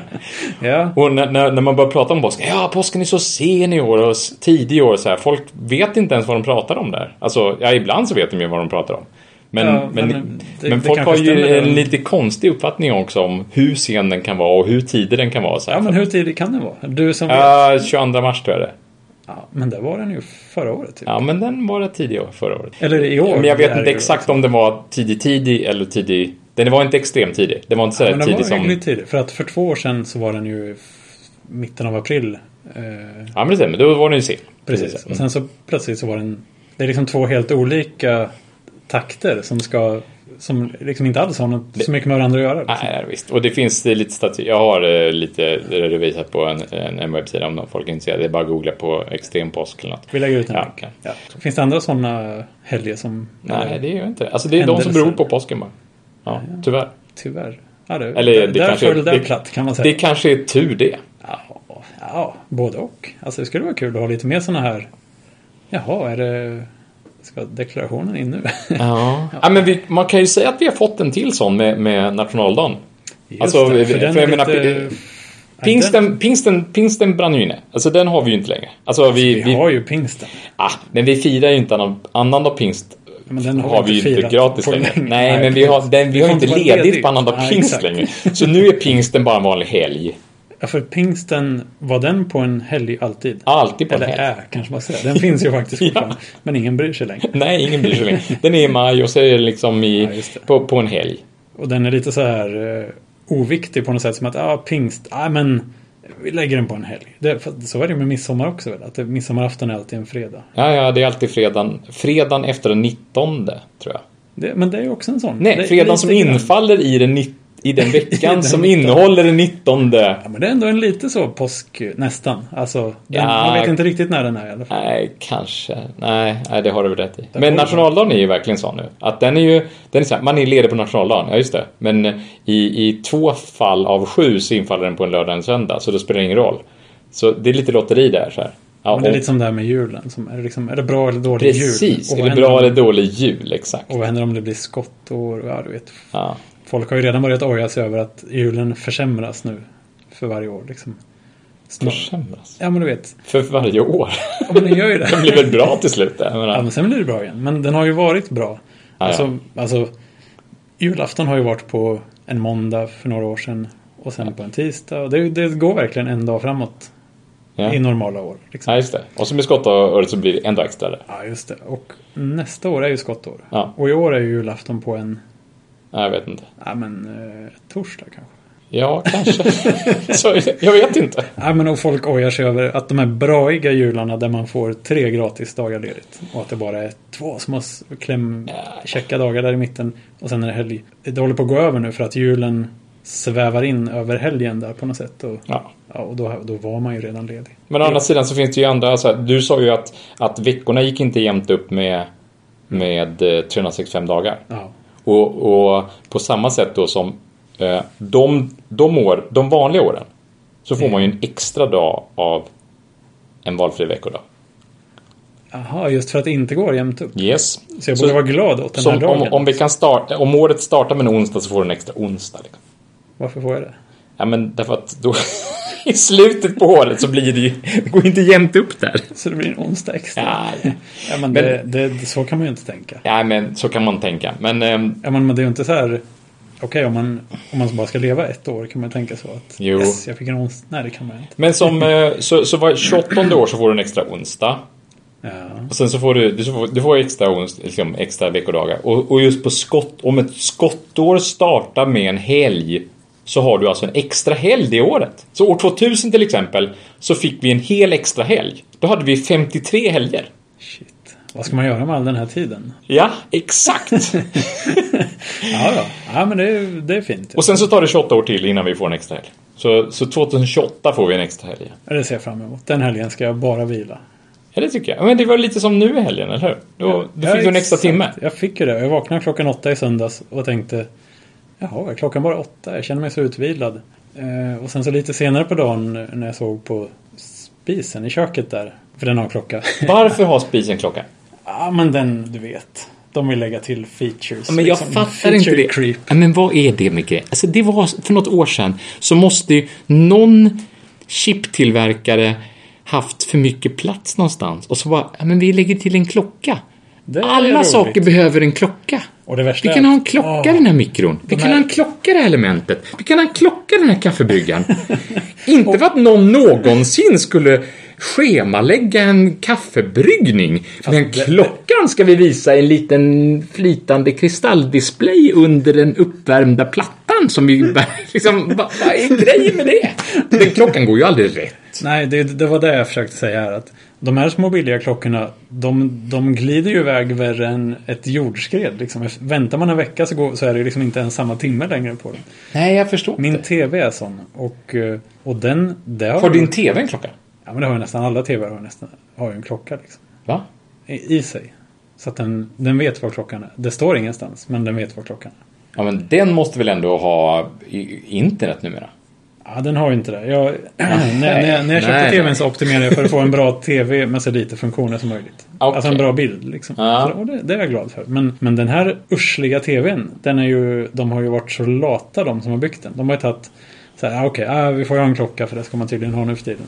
ja. Och när, när, när, man börjar prata om påsken, ja påsken är så sen i år och tidig i år så här. Folk vet inte ens vad de pratar om där. Alltså, ja ibland så vet de ju vad de pratar om. Men, ja, men, men, det, men folk har ju en lite konstig uppfattning också om hur sen den kan vara och hur tidig den kan vara. Så här. Ja, men hur tidig kan den vara? Du som vet. 22 mars tror jag det Ja, men det var den ju förra året. Typ. Ja, men den var det tidig förra året. Eller i år. Men jag vet inte exakt om den var tidig tidig eller tidig. Den var inte extremt tidig. Den var inte så ja, som... Den var tidig. För att för två år sedan så var den ju mitten av april Eh, Ja, men det stämmer. Då var den ju sen. precis. Och sen så plötsligt så var den... Det är liksom två helt olika takter som ska... Som liksom inte alls har något så mycket med varandra att göra. Liksom. Nej, visst. Och det finns det lite statistik. Jag har eh, lite redovisat på en, en, en webbsida om folk är intresserade. Det är bara att googla på extrem påsk eller något. Vi lägger ut en Ja, okej. Ja. Finns det andra sådana helger som... Nej, det gör jag inte. Alltså det är de som Händelser. beror på påsken bara. Ja, tyvärr. Tyvärr. Ja, det, Eller där, det där kanske- föll det det- platt kan man Det säga. kanske är tur det. Ja, ja, både och. Alltså det skulle vara kul att ha lite mer sådana här... Jaha, är det... Ska deklarationen in nu? Ja. ja men vi, man kan ju säga att vi har fått en till sån med, med nationaldagen. Just Alltså, det, för den jag är menar, lite- pi- Pingsten, pingsten, pingsten brann ju inne. Alltså den har vi ju inte längre. Alltså vi... Vi vi har ju pingsten. ah, men vi firar ju inte annan, annandag pingst. Men den har vi ju inte gratis längre. länge. Nej, men vi har, den, vi har inte ledigt ledig. på annandag Nej, pingst längre. Så nu är pingsten bara en vanlig helg. Ja, för pingsten, var den på en helg alltid? Alltid på en Eller helg. är, kanske man säger. Den finns ju faktiskt Ja. fortfarande. Men ingen bryr sig längre. Nej, ingen bryr sig längre. Den är i maj och så är det liksom i, Ja, det. på, på en helg. Och den är lite så här eh, oviktig på något sätt. Som att, ja, pingst, ja men vi lägger den på en helg. Det, så är det med midsommar också väl? Att det, midsommarafton är alltid en fredag. Ja, ja, det är alltid fredagen, fredagen efter den 19 tror jag. Det, men det är ju också en sån. Nej, fredagen som infaller i den, nitt- i den veckan den som 19. innehåller den 19. Ja, men det är ändå en lite så påsk, nästan. Alltså, den, Ja. man vet inte riktigt när den är i alla fall. Nej, kanske. Nej, nej, det har du väl rätt i. Den Men nationaldagen är ju verkligen sån nu. Att den är ju, den är så här, man är ledig på nationaldagen, ja just det. Men i, i två fall av sju så infaller den på en lördag och en söndag, så då spelar det ingen roll. Så det är lite lotteri där så här. Ja, Men det är lite som det här med julen. Som, är, det liksom, är det bra eller dålig jul? Precis, är det bra om- eller dålig jul? Exakt. Och vad händer om det blir skottår? Ja, du vet. Ja. Folk har ju redan börjat oja sig över att julen försämras nu. För varje år liksom. Snart. Försämras. Ja, men du vet. För varje år. Ja, men den gör ju det. Den blir väl bra till slut? Ja, men sen blir det bra igen. Men den har ju varit bra. ja. Alltså, alltså, julafton har ju varit på en måndag för några år sedan. Och sen på en tisdag. Och det, det går verkligen en dag framåt. Ja. I normala år. Liksom. Ja, just det. Och så med skottåret så blir det ändå extra där. Ja, just det. Och nästa år är ju skottår. Ja. Och i år är ju julafton på en, Ja, Jag vet inte. ja men, eh, torsdag kanske. Ja, kanske. så, jag vet inte. Ja, men och folk ojar sig över att de här braiga jularna där man får tre gratis dagar ledigt. Och att det bara är två små s- kläm, checka dagar där i mitten. Och sen är det helg. Det håller på att gå över nu för att julen svävar in över helgen där på något sätt. Och, Ja. ja, och då, då var man ju redan ledig. Men å andra sidan så finns det ju andra, så här, du sa ju att, att veckorna gick inte jämnt upp med, med eh, 365 dagar. Ja, Och, och på samma sätt då som eh, de, de, år, de vanliga åren så får man ju en extra dag av en valfri veckodag. Jaha, just för att det inte går jämnt upp. Yes. Så jag Så- borde vara glad åt den Så här om, dagen. om, vi kan starta, om året startar med en onsdag så får du en extra onsdag. Liksom. Varför får jag det? Ja men därför att då i slutet på året så blir det ju, det går inte jämnt upp där. Så det blir en onsdag extra? Ja, ja. Ja, men, Men- det, det, så kan man ju inte tänka. ja men så kan man tänka. Men ehm, Ja, men, men det är ju inte så här... Okej, om, man, om man bara ska leva ett år kan man tänka så att Jo. yes, jag fick en onsdag. Nej, det kan man inte. Men som, eh, så, så var 28 år så får du en extra onsdag. Ja. Och sen så får du, du får, du får extra, ons, liksom, extra veckodagar. Och, och just på skott, om ett skottår startar med en helg så har du alltså en extra helg det året. Så år 2000 till exempel så fick vi en hel extra helg. Då hade vi 53 helger. Shit. Vad ska man göra med all den här tiden? Ja, exakt. Ja, ja. ja men det, är- det är fint. och sen så tar det 28 år till innan vi får en extra helg. Så, så 2028 får vi en extra helg. Ja, Det ser jag fram emot. Den helgen ska jag bara vila. Ja, det tycker jag. Men det var lite som nu i helgen, eller hur? Då, då Ja, fick du en extra timme. Jag fick ju det. Jag vaknade klockan åtta i söndags och tänkte Jaha, klockan bara åtta? Jag känner mig så utvilad. Eh, och sen så lite senare på dagen när jag såg på spisen i köket där. För den har klocka. Varför har spisen klocka? Ja, men den, du vet. De vill lägga till features. Men jag liksom. fattar inte det. Creep. Ja, men vad är det Micke? Alltså det var för något år sedan så måste ju någon chiptillverkare haft för mycket plats någonstans och så bara, ja, men vi lägger till en klocka. Det Alla saker behöver en klocka. Och det Vi kan ha en klocka i den här mikron. Vi De kan här- ha en klocka i det här elementet. Vi kan ha en klocka i den här kaffebryggaren. Inte för att någon någonsin skulle schemalägga en kaffebryggning. Men klockan ska vi visa i en liten flytande kristalldisplay under den uppvärmda plattan som vi liksom, vad, vad är grejen med det? Den klockan går ju aldrig rätt. Nej, det, det var det jag försökte säga här. Att de här små billiga klockorna, de, de glider ju iväg värre än ett jordskred. Liksom. Väntar man en vecka så, går, så är det liksom inte ens samma timme längre på den. Nej, jag förstår Min inte. TV är sån. Och, eh, och den... Det Har din TV en klocka? Ja, men det har ju nästan alla TV:ar har, nästan, har ju en klocka liksom. Va? I, i sig. Så att den, den vet vad klockan är. Det står ingenstans, men den vet vad klockan är. Ja, men den måste väl ändå ha internet numera? Ja, den har ju inte det. Jag, när, när, jag- när jag köpte Nej, TVn nej. så optimerade jag för att få en bra TV med så lite funktioner som möjligt. Okej. Alltså en bra bild liksom. Ja. Så, det, det är jag glad för. Men, men den här ursliga TVn, den är ju, de har ju varit så lata de som har byggt den. De har ju tagit så här, ah, okej, ah, vi får ju ha en klocka för det ska man tydligen ha nu för tiden.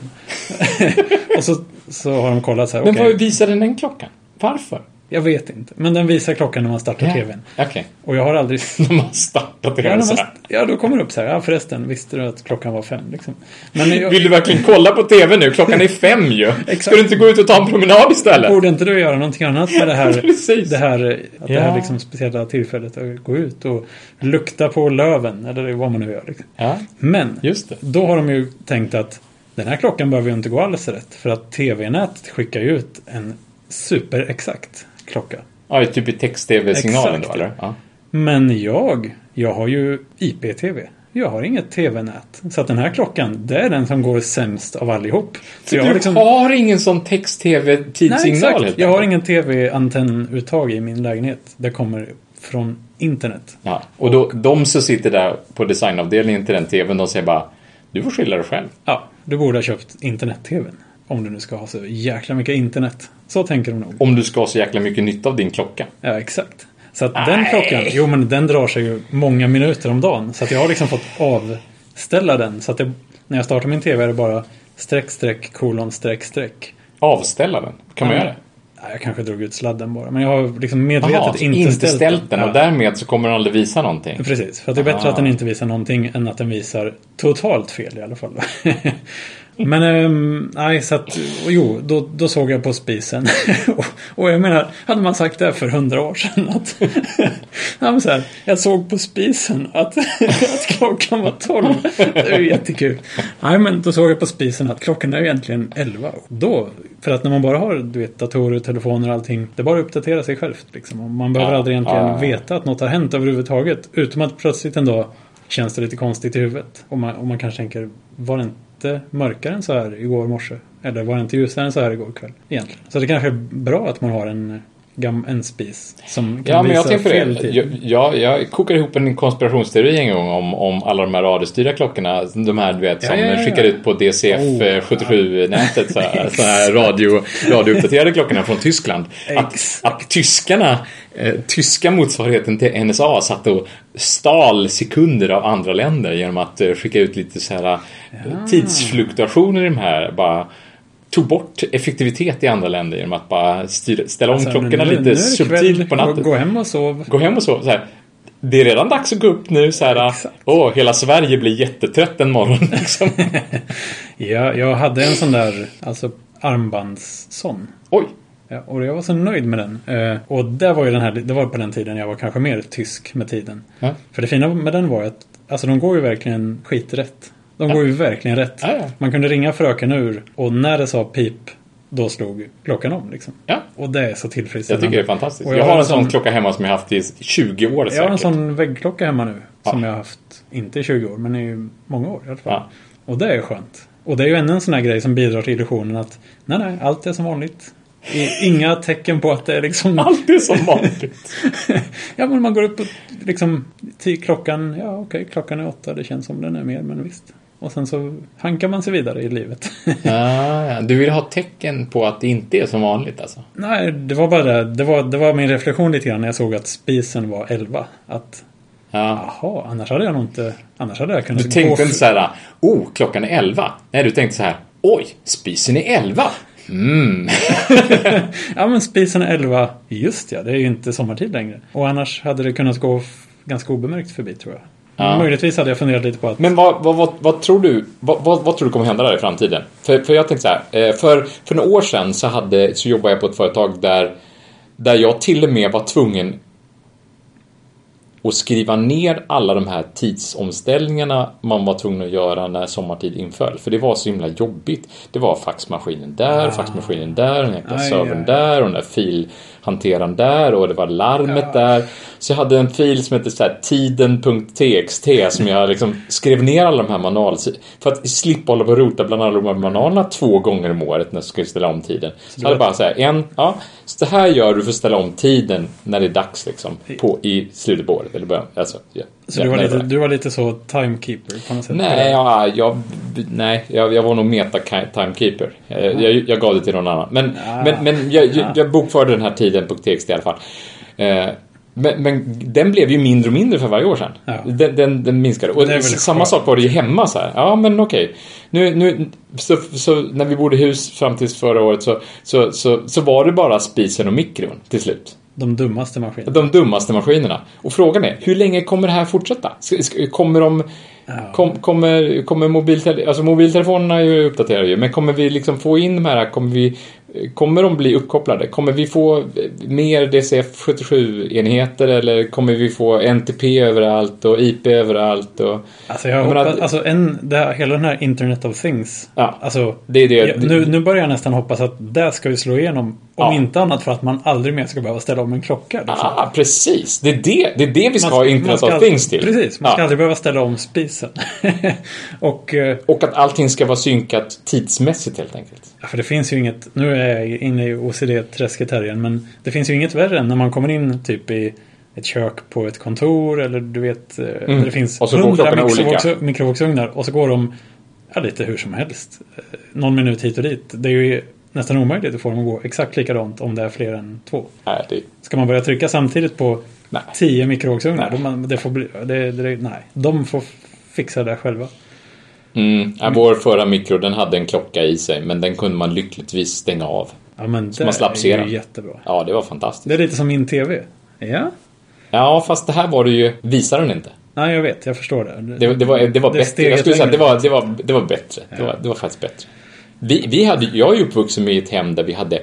och så, så har de kollat så här, Men okej, vad visar den den klockan? Varför? Jag vet inte. Men den visar klockan när man startar TVn. Okej. Och jag har aldrig... De har startat Ja, det när här så man, här. ja, då kommer det upp så här, ja förresten, visste du att klockan var fem? Liksom. Men jag, Vill du verkligen kolla på TV nu? Klockan är fem ju. Ska du inte gå ut och ta en promenad istället? Borde inte du göra någonting annat med det här, det här, att det Ja. här liksom speciella tillfället att gå ut och lukta på löven eller vad man nu gör. Liksom. Ja, Men just det. då har de ju tänkt att den här klockan behöver ju inte gå alls rätt för att TV-nätet skickar ju ut en superexakt klocka. Ja, typ i text-tv-signalen då, eller? Ja. Men jag, jag har ju IP-TV. Jag har inget TV-nät. Så att den här klockan, det är den som går sämst av allihop. Så jag du har liksom... har ingen sån text-tv-tidsignal Nej, exakt. Jag har ingen TV-antennuttag i min lägenhet. Det kommer från internet. Ja, och då, de som sitter där på designavdelningen till den TVn, de säger bara Du får skylla dig själv. Ja, du borde ha köpt internet-TVn. Om du nu ska ha så jäkla mycket internet. Så tänker de nog. Om du ska ha så jäkla mycket nytta av din klocka. Ja, exakt. Så att den Nej. klockan, jo men den drar sig ju många minuter om dagen. Så att jag har liksom fått avställa den. Så att det, när jag startar min TV är det bara streck, streck, kolon, streck, streck. Avställa den. Kan man Ja. göra det? Nej, jag kanske drog ut sladden bara. Men jag har liksom medvetet Jaha, så inte, inte ställt den Ja. och därmed så kommer den aldrig visa någonting. Precis, för att det är bättre Ah. att den inte visar någonting än att den visar totalt fel i alla fall. Men ehm, nej, så att jo, då, då såg jag på spisen. och, och jag menar, hade man sagt det för hundra år sedan att... ja, men så här, jag såg på spisen att, att klockan var tolv. Det är ju jättekul. Nej, men då såg jag på spisen att klockan är egentligen elva. Då, för att när man bara har du vet, datorer, telefoner och allting. Det bara att uppdatera sig självt. Liksom. Man behöver Ja, aldrig egentligen ja. veta att något har hänt överhuvudtaget. Utom att plötsligt en dag känns det lite konstigt i huvudet. Och man, och man kanske tänker, var det inte mörkare än så här igår morse? Eller var det inte ljusare än så här igår kväll? Egentligen. Så det kanske är bra att man har en, en spis som kan Ja, men jag visa fel det. tid. Jag, jag, kokade ihop en konspirationsteori en gång om, om alla de här radiostyrda klockorna. De här du vet som Ja, ja, ja. skickar ut på DCF Oh, eh, 77-nätet. Så här, så här radio, radiouppdaterade klockorna från Tyskland. Att, att tyskarna, eh, tyska motsvarigheten till NSA satt och stal sekunder av andra länder genom att eh, skicka ut lite så här eh, tidsfluktuationer i de här. Bara tog bort effektivitet i andra länder genom att bara styra, ställa om Alltså, klockorna nu- nu lite det subtilt på natten. Gå, hem och sov. Gå hem och så, så här. Det är redan dags att gå upp nu så här. Åh, hela Sverige blir jättetrött en morgon liksom. Ja, jag hade en sån där, alltså armbandsson. Oj. Ja, och jag var så nöjd med den. Eh, och det var ju den här, det var på den tiden jag var kanske mer tysk med tiden. Ja. För det fina med den var att, alltså de går ju verkligen skiträtt. De går ju verkligen rätt. Ja, ja. Man kunde ringa fröken ur och när det sa pip, då slog klockan om liksom. Ja. Och det är så Jag tillfredsställande. tycker det är fantastiskt. Och jag, har en sån klocka hemma som jag haft i 20 år Jag har en säkert. sån väggklocka hemma nu. Ja. Som jag har haft, inte i 20 år, men i många år i alla fall. Ja. Och det är skönt. Och det är ju ännu en sån här grej som bidrar till illusionen att nej, nej, allt är som vanligt. Inga tecken på att det är liksom... Allt är som vanligt. ja, men man går upp och liksom klockan, ja okej, klockan är åtta, det känns som den är mer, men visst. Och sen så hankar man sig vidare i livet. ah, ja. Du vill ha tecken på att det inte är som vanligt alltså? nej, det var bara det. Var, det var min reflektion lite grann när jag såg att spisen var 11. Att Ja. jaha, annars hade jag nog inte, annars hade jag kunnat Du tänkte gå inte så här, oh, klockan är 11. Nej, du tänkte så här, oj, spisen är 11. Mm. Ja men spisen är 11. Just ja, det är ju inte sommartid längre. Och annars hade det kunnat gå ganska obemärkt förbi tror jag. Ja. Möjligtvis hade jag funderat lite på att... Men vad, vad, vad, vad tror du vad, vad, tror du kommer hända där i framtiden? För, för jag tänkte så här, eh, för, för några år sedan så, hade, så jobbade jag på ett företag där, där jag till och med var tvungen och skriva ner alla de här tidsomställningarna man var tvungen att göra när sommartid inföll. För det var så himla jobbigt. Det var faxmaskinen där, Ah. faxmaskinen där, den jäkla servern där och den där filhanteraren där och det var larmet där. Så jag hade en fil som hette så här, tiden.txt som jag liksom skrev ner alla de här manual för att slippa hålla på och rota bland alla de här manualerna två gånger om året när jag skulle ställa om tiden. Så, hade jag har- bara så här, en, ja, så det här gör du för att ställa om tiden när det är dags liksom på, i slutet på året eller början. Alltså, ja, Så ja, du, var lite, du var lite så timekeeper på något sätt? Nej, ja, jag, nej jag, jag var nog meta-timekeeper. Jag, jag, jag gav det till någon annan. Men, Ah. men, men jag, jag, jag bokförde den här tiden på TXT i alla fall. Eh, men, men den blev ju mindre och mindre för varje år sedan. Ja. Den, den, den minskade. Och samma skönt. sak var det ju hemma så här. Ja, men okej. Nu, nu, så, så när vi bodde i hus fram tills förra året så, så, så, så var det bara spisen och mikron till slut. De dummaste maskinerna. De dummaste maskinerna. Och frågan är, hur länge kommer det här fortsätta? Kommer de... Kom, kommer, kommer mobiltele, alltså mobiltelefonerna är ju uppdaterade ju, men kommer vi liksom få in de här, kommer vi... Kommer de bli uppkopplade? Kommer vi få mer DCF77-enheter eller kommer vi få NTP överallt och IP överallt? Och, Alltså jag Jag menar hoppas, att- alltså en, det här, hela den här Internet of Things. Ja. Alltså, det är det. ja, nu, nu börjar jag nästan hoppas att det ska vi slå igenom. Om Ja. inte annat för att man aldrig mer ska behöva ställa om en klocka. Liksom. Ah, precis. Det är det, det är det vi ska ha Internet ska of Things till. Precis, man ska Ja. aldrig behöva ställa om spisen. och, eh, Och att allting ska vara synkat tidsmässigt helt enkelt. ja, för det finns ju inget, nu är jag inne i OCD-träsket här igen, men det finns ju inget värre än när man kommer in typ i ett kök på ett kontor eller du vet, eh, där det finns Mm. Hundra mikrovågs- mikrovågsugnar och så går de ja, lite hur som helst. Eh, Någon minut hit och dit. Det är ju nästan omöjligt att få dem att gå exakt likadant om det är fler än två. Nej, det, Ska man börja trycka samtidigt på Nej. tio mikrovågsugnar? Man- Det får bli, det, det, nej, de får fixa det själva. Mm, ja, vår förra mikro den hade en klocka i sig men den kunde man lyckligtvis stänga av. Ja, men det man slapp se är den. ju jättebra. Ja, det var fantastiskt. Det är lite som min TV. Ja, Ja, fast det här var det ju, visar den inte. nej jag vet, jag förstår det. Det, det var, det var Det bättre. Jag skulle säga att det var, det var, det var bättre. Det, var, det var faktiskt bättre. Vi, vi hade, jag är uppvuxen med ett hem där vi hade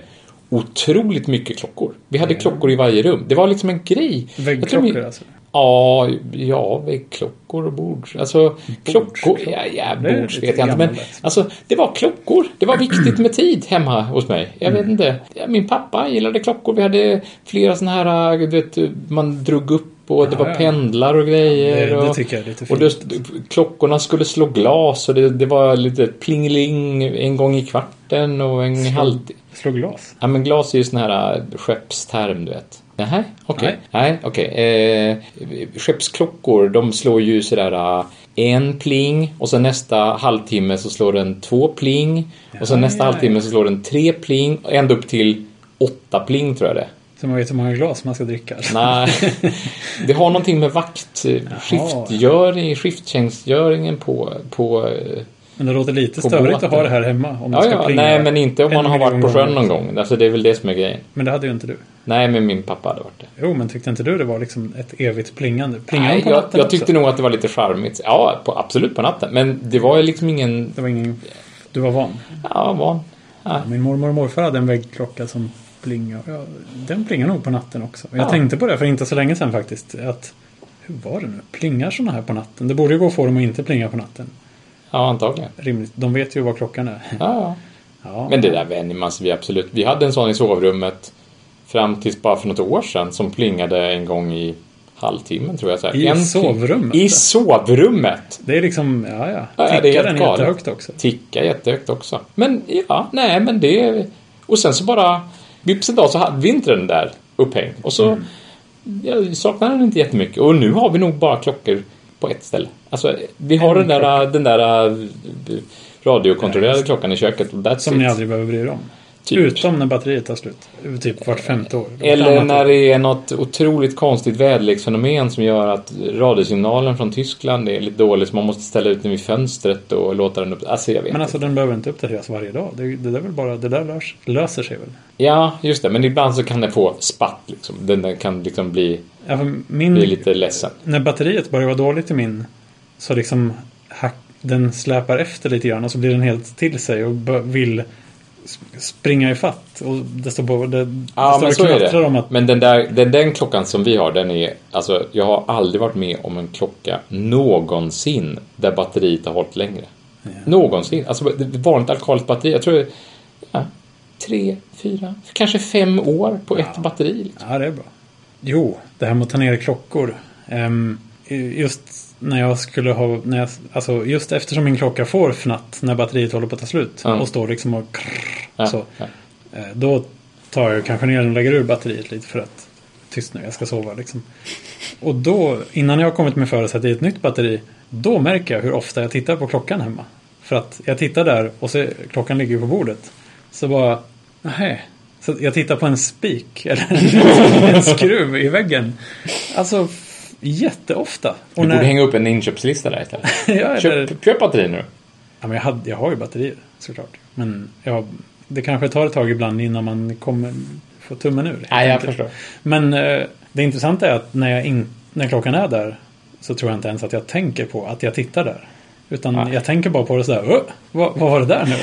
otroligt mycket klockor. Vi hade klockor i varje rum. Det var liksom en grej. Väggklockor vi- alltså. Ja, ja, väggklockor och bord. Alltså, klockor, ja, ja bords vet jag inte. Men alltså, det var klockor. Det var viktigt med tid hemma hos mig. Jag Mm. vet inte. Min pappa gillade klockor. Vi hade flera såna här, du vet, man drog upp och det Ja, var ja. pendlar och grejer. Det, det och, tycker jag är lite och fint. det, klockorna skulle slå glas och det, det var lite plingeling en gång i kvarten och en Slå- halvtimme. Slå glas. Ja men glas är ju sån här äh, skeppsterm du vet. Nähä, okej. Nej. Nej, okej. Eh, skeppsklockor, de slår ju sådär äh, en pling och sen nästa halvtimme så slår den två pling. och sen Ja, nästa ja, halvtimme så slår den tre pling. och Ända upp till åtta pling tror jag det. Så man vet hur många glas man ska dricka. Nej, det har någonting med vakt, eh, skiftgöring, skifttjänstgöringen på, på Men det låter lite störigt båten. att ha det här hemma. Om Ja, ska ja, nej men inte om man har varit på sjön någon gång. Alltså det är väl det som är grejen. Men det hade ju inte du. Nej, men min pappa hade varit det. Jo, men tyckte inte du det var liksom ett evigt plingande? Plingade Nej, på jag, natten jag tyckte också? nog att det var lite charmigt. Ja, på, absolut på natten. Men det var ju liksom ingen... Det var ingen... Du var van? Ja, van. Ja. Min mormor och morfar hade en väggklocka som plingade. Ja, den plingar nog på natten också. Jag Ja. tänkte på det för inte så länge sedan faktiskt. Att, hur var det nu? Plingar sådana här på natten? Det borde ju gå att få dem att inte plinga på natten. ja, antagligen. Rimligt. De vet ju vad klockan är. Ja, ja. Men det där vänjer man sig vid absolut. Vi hade en sån i sovrummet fram tills bara för något år sedan som plingade en gång i halvtimmen tror jag. Så här. I En sovrummet? I sovrummet! Det är liksom, ja ja. Ja, Tickar det är helt den galet. jättehögt också. Ticka jättehögt också. Men ja, nej men det... Och sen så bara... Vips en dag så hade vi inte den där upphängd. Och så... Mm. Jag saknar den inte jättemycket. Och nu har vi nog bara klockor på ett ställe. Alltså, vi har En den där, den där äh, radiokontrollerade klockan i köket. och Som it. ni aldrig behöver bry er om. Typ. Utom när batteriet tar slut. Typ vart femte år. Vart Eller när år. det är något otroligt konstigt väderleksfenomen som gör att radiosignalen från Tyskland är lite dålig så man måste ställa ut den vid fönstret och låta den upp. Alltså jag vet Men inte. alltså den behöver inte uppdateras varje dag. Det, det där, är väl bara, det där lös, löser sig väl? Ja, just det. Men ibland så kan den få spatt liksom. Den, den kan liksom bli, Ja, min, bli lite ledsen. När batteriet börjar vara dåligt i min så liksom hack, den släpar efter lite grann och så blir den helt till sig och vill springa i fatt och det står på det, det Ja, står men så är det. om att Men den, där, den, den klockan som vi har, den är... Alltså, jag har aldrig varit med om en klocka någonsin där batteriet har hållit längre. Någonsin. Alltså, vanligt alkaliskt batteri, jag tror det ja, tre, fyra, kanske fem år på ett batteri. Liksom. Ja, det är bra. Jo, det här med att ta ner klockor. Ehm, just när jag skulle ha, när jag, alltså just eftersom min klocka får fnatt när batteriet håller på att ta slut Mm. och står liksom och krrr, Ja, så. ja. Eh, Då tar jag kanske ner den och lägger ur batteriet lite för att tyst nu, jag ska sova liksom. Och då, innan jag har kommit mig för att sätta i ett nytt batteri, då märker jag hur ofta jag tittar på klockan hemma. För att jag tittar där och så, klockan ligger på bordet. Så bara, nej. Så jag tittar på en spik eller en, skruv i väggen. Alltså jätteofta. Och Du borde hänga upp en inköpslista där istället. ja, eller, Köp, köp batteri nu. ja, men jag, hade, jag har ju batterier såklart. Men jag, det kanske tar ett tag ibland innan man kommer få tummen ur. Nej, jag förstår. Men eh, det intressanta är att när, jag in, när klockan är där så tror jag inte ens att jag tänker på att jag tittar där. Utan Nej. jag tänker bara på det sådär, "Åh, vad, vad var det där nu?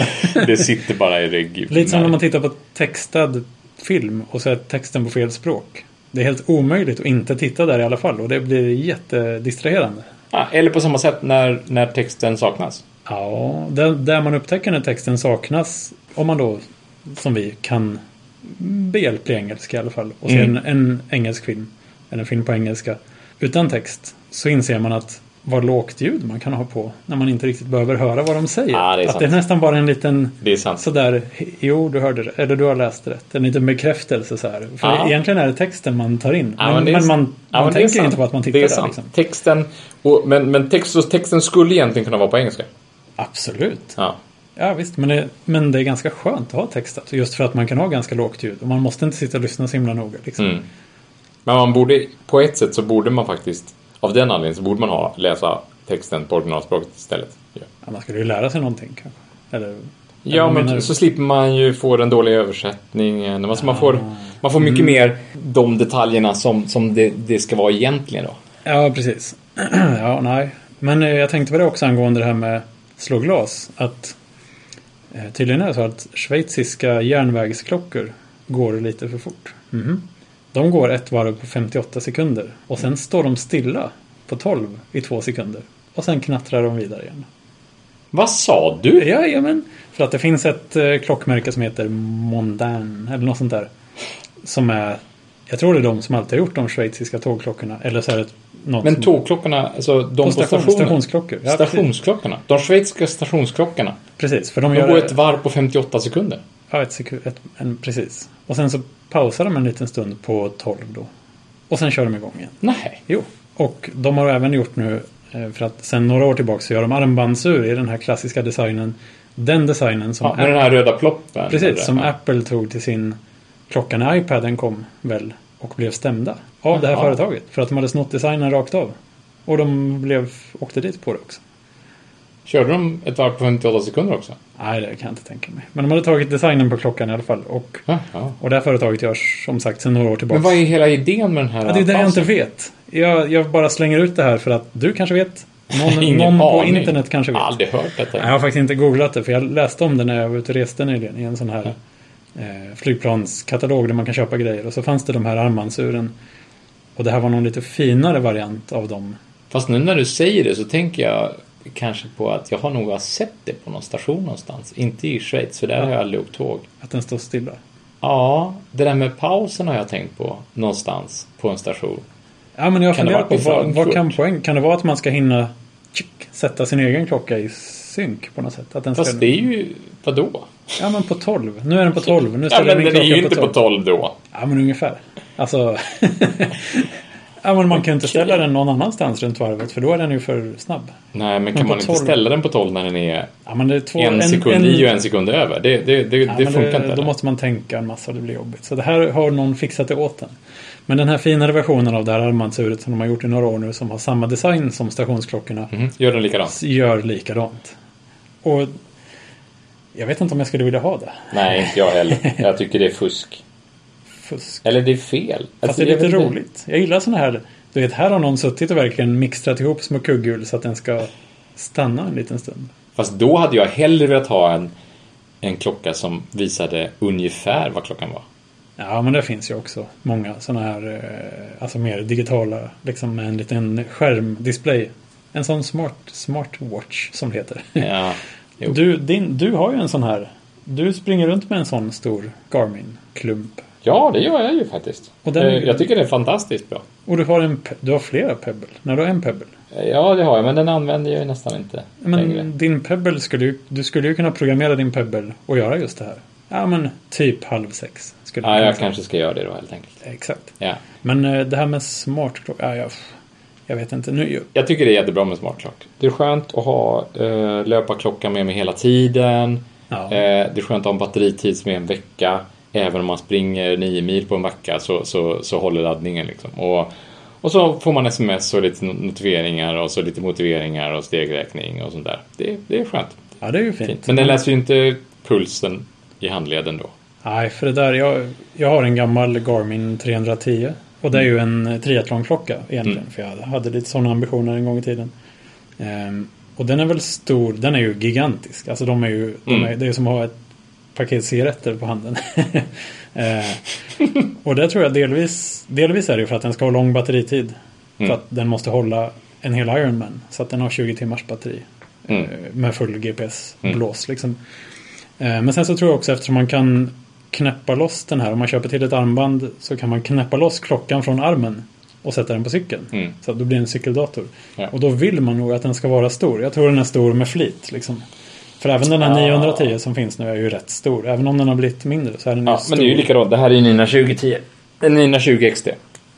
Det sitter bara i rygg. Lite som när man tittar på textad film och så är texten på fel språk. Det är helt omöjligt att inte titta där i alla fall och det blir jättedistraherande. Ja, eller på samma sätt när, när texten saknas. Ja, där, där man upptäcker när texten saknas, om man då som vi kan behjälplig engelska i alla fall och Mm. en, en engelsk film, eller en film på engelska utan text, så inser man att vad lågt ljud man kan ha på när man inte riktigt behöver höra vad de säger. Ja, det att sant. det är nästan bara en liten sådär, jo du hörde det, eller du har läst rätt. En liten bekräftelse så här. För Ja. egentligen är det texten man tar in. Ja, men, men sant. man, Ja, man men tänker sant. inte på att man tittar Det är där. sant. Liksom. Texten, och, men, men text, texten skulle egentligen kunna vara på engelska. Absolut. Ja. Ja visst, men det, men det är ganska skönt att ha textat. Just för att man kan ha ganska lågt ljud. Och man måste inte sitta och lyssna så himla noga. Liksom. Mm. Men man borde, på ett sätt så borde man faktiskt, av den anledningen så borde man ha, läsa texten på originalspråket istället. Ja, man skulle ju lära sig någonting kanske. Eller, ja men du? så slipper man ju få den dåliga översättningen. Alltså man, får, man får mycket mer de detaljerna som, som det, det ska vara egentligen då. Ja, precis. ja, nej. Men eh, jag tänkte på det också angående det här med slå glas. Att eh, tydligen är det så att schweiziska järnvägsklockor går lite för fort. Mhm. De går ett varv på 58 sekunder. Och sen står de stilla på 12 i två sekunder. Och sen knattrar de vidare igen. Vad sa du? Jajamän. För att det finns ett eh, klockmärke som heter Mondan eller något sånt där. Som är, jag tror det är de som alltid har gjort de schweiziska tågklockorna. Eller så är det något Men som, tågklockorna, alltså de på, på station, stationen. stationsklockkor. Ja. Stationsklockorna. De schweiziska stationsklockorna. precis. För de De gör går ett varv på 58 sekunder. ja, ett sekund, ett, en, precis. Och sen så pausar de en liten stund på 12 då. Och sen kör de igång igen. Nej. Jo. Och de har även gjort nu, eh, för att sen några år tillbaka så gör de armbandsur i den här klassiska designen. Den designen som Ja, med den här röda ploppen. Precis, Eller- som. Apple tog till sin klocka när iPaden kom väl och blev stämda av det här företaget. För att de hade snott designen rakt av. Och de blev, åkte dit på det också. Körde de ett varv på 58 sekunder också? Nej, det kan jag inte tänka mig. Men de hade tagit designen på klockan i alla fall. Och, Jaha. och det här företaget görs som sagt sedan några år tillbaka. Men vad är hela idén med den här ja, det är det jag inte vet. Jag, jag bara slänger ut det här för att du kanske vet. Någon, någon på internet kanske vet. Aldrig hört detta. Jag har faktiskt inte googlat det för jag läste om det när jag var ute och reste nyligen i en sån här eh, flygplanskatalog där man kan köpa grejer. Och så fanns det de här armbandsuren. Och det här var någon lite finare variant av dem. Fast nu när du säger det så tänker jag kanske på att jag har nog har sett det på någon station någonstans. Inte i Schweiz, för där har jag aldrig åkt tåg. Att den står stilla. Ja, det där med pausen har jag tänkt på någonstans på en station. Ja men jag funderar på vad, vad kan poäng? Kan det vara att man ska hinna tjick, sätta sin egen klocka i synk på något sätt? Att den ska, Fast det är ju, vadå? Ja men på 12. Nu är den på 12. Nu Ja, ställer men jag min den är ju på inte 12. på 12 då. Ja men ungefär. Alltså. ja men man kan inte ställa den någon annanstans runt varvet för då är den ju för snabb. Nej, men kan på man inte 12? ställa den på 12 när den är Ja men är två. en sekund i och en sekund över? Det, det, det, Ja, det men funkar inte. Då måste man tänka en massa och det blir jobbigt. Så det här har någon fixat det åt en. Men den här finare versionen av det här armbandsuret som de har gjort i några år nu som har samma design som stationsklockorna Mhm, Gör den likadant? gör likadant. Och jag vet inte om jag skulle vilja ha det. Nej, inte jag heller. Jag tycker det är fusk. Fusk. Eller det är fel. Fast Alltså, det är lite inte. roligt. Jag gillar sådana här. Du vet, här har någon suttit och verkligen mixtrat ihop små kugghjul så att den ska stanna en liten stund. Fast då hade jag hellre velat ha en, en klocka som visade ungefär vad klockan var. Ja, men det finns ju också många sådana här, eh, alltså mer digitala, liksom med en liten skärmdisplay. En sån smart, smartwatch som det heter. Ja, jo. Du, din, du har ju en sån här. Du springer runt med en sån stor Garmin-klump. Ja, det gör jag ju faktiskt. Den- Eh, Jag tycker det är fantastiskt bra. Och du har, en, du har flera Pebble. När du har en Pebble. Eh, Ja, det har jag, men den använder jag ju nästan inte längre. Men din Pebble skulle ju, du skulle ju kunna programmera din Pebble och göra just det här. Ja, men typ halv sex. Skulle Ja, jag säga. kanske ska göra det då helt enkelt. Exakt. Ja. Men eh, det här med smartklocka, ja, jag, jag vet inte. Nu, Jag tycker det är jättebra med smartklock. Det är skönt att ha eh, löparklockan med mig hela tiden. Ja. Eh, det är skönt att ha en batteritid som är en vecka. Även om man springer nio mil på en backa så, så, så håller laddningen liksom. Och, och så får man sms och lite notifieringar och så lite motiveringar och stegräkning och sånt där. Det, det är skönt. ja, det är ju fint. Fint. Men den läser ju inte pulsen i handleden då. Nej, för det där, jag, jag har en gammal Garmin 310. Och det är ju en triathlonklocka egentligen. Mm. För jag hade lite sådana ambitioner en gång i tiden. Ehm, och den är väl stor, den är ju gigantisk. Alltså de är ju, de Mm. är, det är som att ha ett paket cigaretter på handen. Ehm, och det tror jag delvis, delvis är det för att den ska ha lång batteritid. Mm. För att den måste hålla en hel Ironman. Så att den har 20 timmars batteri. Mm. Eh, Med full GPS-blås liksom. Eh, Men sen så tror jag också eftersom man kan knäppa loss den här. Om man köper till ett armband så kan man knäppa loss klockan från armen. Och sätta den på cykeln. Mm. Så att då blir det en cykeldator. Ja. Och då vill man nog att den ska vara stor. Jag tror den är stor med flit. Liksom. För även den här Ah. 910 som finns nu är ju rätt stor. Även om den har blivit mindre så är den ju Ja, stor. men det är ju likadant. Det här är ju Nina 2010. En Nina 20 XT.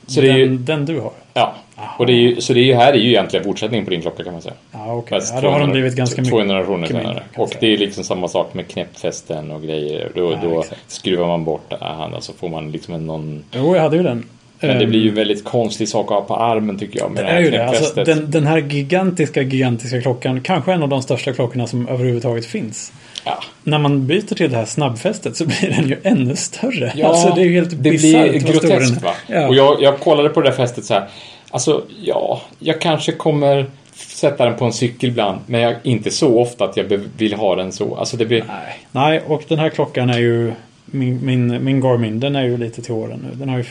Så det är ju... den, den du har. Ja. Och det är ju, så det är ju, här är ju egentligen fortsättning på din klocka kan man säga. Ja. Fast Ja, då har de 200 blivit ganska mycket. Två generationer senare. Och det är liksom samma sak med knäppfästen och grejer. Då, Ja, då skruvar man bort handen så får man liksom en någon... Jo, jag hade ju den. Men det Ehm, blir ju en väldigt konstig sak att ha på armen tycker jag. Med Det det är ju det. Alltså, den, den här gigantiska, gigantiska klockan. Kanske en av de största klockorna som överhuvudtaget finns. Ja. När man byter till det här snabbfästet så blir den ju ännu större. Ja, alltså det är ju helt det blir groteskt va? Ja. Och jag, jag kollade på det där fästet så här. Alltså, ja, jag kanske kommer sätta den på en cykel ibland. Men jag, inte så ofta att jag vill ha den så. Alltså det blir... Nej. Nej, och den här klockan är ju min, min, min Garmin, den är ju lite till åren nu. Den har ju,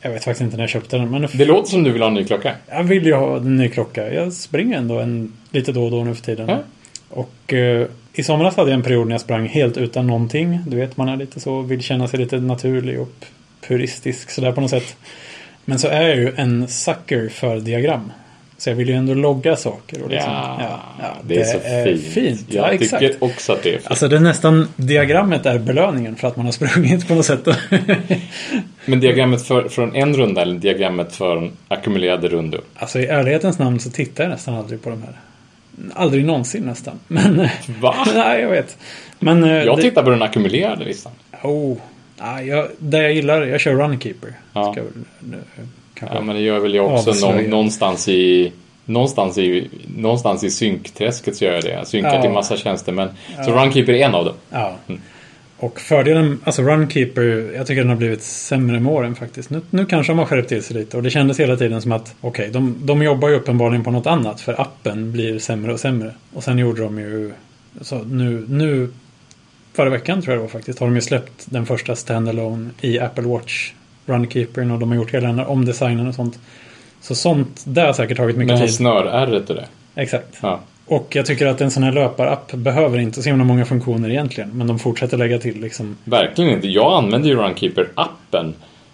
jag vet faktiskt inte när jag köpte den, men Det låter som du vill ha en ny klocka. jag vill ju ha en ny klocka. Jag springer ändå en, lite då och då nu för tiden. Ja. Och eh, i somras hade jag en period när jag sprang helt utan någonting. Du vet, man är lite så, vill känna sig lite naturlig och puristisk sådär på något sätt. Men så är jag ju en sucker för diagram. Så jag vill ju ändå logga saker. Och liksom, Ja, ja, det är så fint. fint. Jag Ja, exakt. tycker också att det är fint. Alltså det är nästan diagrammet är belöningen för att man har sprungit på något sätt. Men diagrammet för, från en runda eller diagrammet för ackumulerade rundor? alltså i ärlighetens namn så tittar jag nästan aldrig på de här. Aldrig någonsin nästan. Men, Va? nej, jag vet. Men, eh, Jag det- tittar på den ackumulerade listan. Oh, nej, jag, det jag gillar, jag kör Runkeeper. Ja. Ska nu. Ja, men det gör väl jag också någon, någonstans i Någonstans i, någonstans i synkträsket så gör jag det. Jag synkar Ja. till massa tjänster. Men, Så Runkeeper är en av dem. Ja. Och fördelen, alltså Runkeeper, jag tycker den har blivit sämre med åren faktiskt. Nu, nu kanske de har skärpt till sig lite och det kändes hela tiden som att okej, de, de jobbar ju uppenbarligen på något annat för appen blir sämre och sämre. Och sen gjorde de ju, så nu, nu förra veckan tror jag det var faktiskt, har de ju släppt den första standalone i Apple Watch Runkeepern och de har gjort hela den här omdesignen och sånt. Så sånt, det har säkert tagit mycket här tid. snör-ärret och det. Exakt. Ja. Och jag tycker att en sån här löparapp behöver inte så himla många funktioner egentligen. Men de fortsätter lägga till liksom. Verkligen inte. Jag använde ju Runkeeper-appen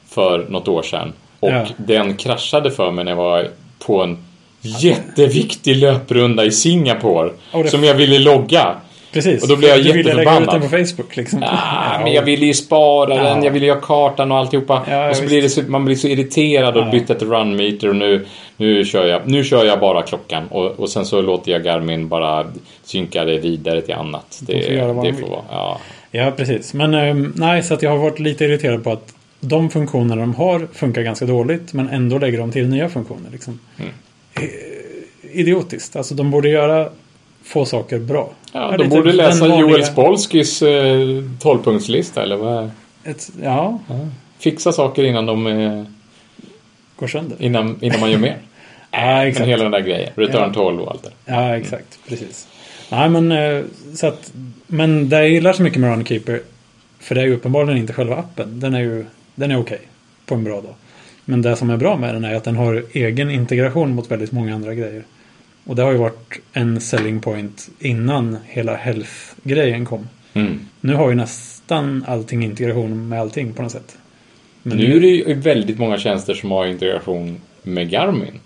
för något år sedan. Och Ja. den kraschade för mig när jag var på en jätteviktig löprunda i Singapore. Det- Som jag ville logga. Precis. Och då blev jag du ville lägga ut jätteförbannad. den på Facebook liksom. Ah, men jag ville ju spara den, Ja. jag ville ju ha kartan och alltihopa. Ja, och så blir det så, man blir så irriterad och Ja. bytte till runmeter och nu, nu, kör jag, nu kör jag bara klockan. Och, och sen så låter jag Garmin bara synka det vidare till annat. Det, får göra vad det de får vara. Ja. ja, precis. Men ehm, nej, så att jag har varit lite irriterad på att de funktioner de har funkar ganska dåligt. Men ändå lägger de till nya funktioner. Liksom. Mm. Eh, Idiotiskt. Alltså de borde göra få saker bra. Ja, Ja, de borde läsa den vanliga- Joel Spolskys eh, 12-punktslista eller vad? Ett, ja, Fixa saker innan de eh, går sönder. innan, innan man gör mer. Ja, Men exakt. hela den där grejen. Return Ja. 12 och allt det. Ja, exakt. Precis. Nej, men eh, så att... Men det jag gillar så mycket med Runkeeper, för det är ju uppenbarligen inte själva appen. Den är ju den är okej på en bra dag. Men det som är bra med den är att den har egen integration mot väldigt många andra grejer. Och det har ju varit en selling point innan hela health-grejen kom. Mm. Nu har ju nästan allting integration med allting på något sätt. Men nu är det ju väldigt många tjänster som har integration med Garmin.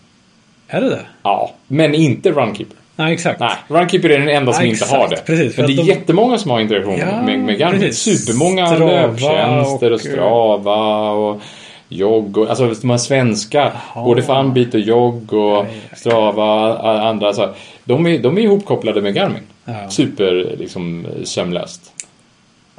Är det det? Ja, men inte Runkeeper. Nej, exakt. Nej, Runkeeper är den enda som Ja, inte exakt, har det. precis, men det är de- jättemånga som har integration Ja, med, med Garmin. precis. Supermånga löptjänster och, och- Strava och jogg och alltså de här svenska. Både Funbeat och jogg och. Strava andra. Så, de, är, de är ihopkopplade med Garmin. Ja. Super liksom sömlöst.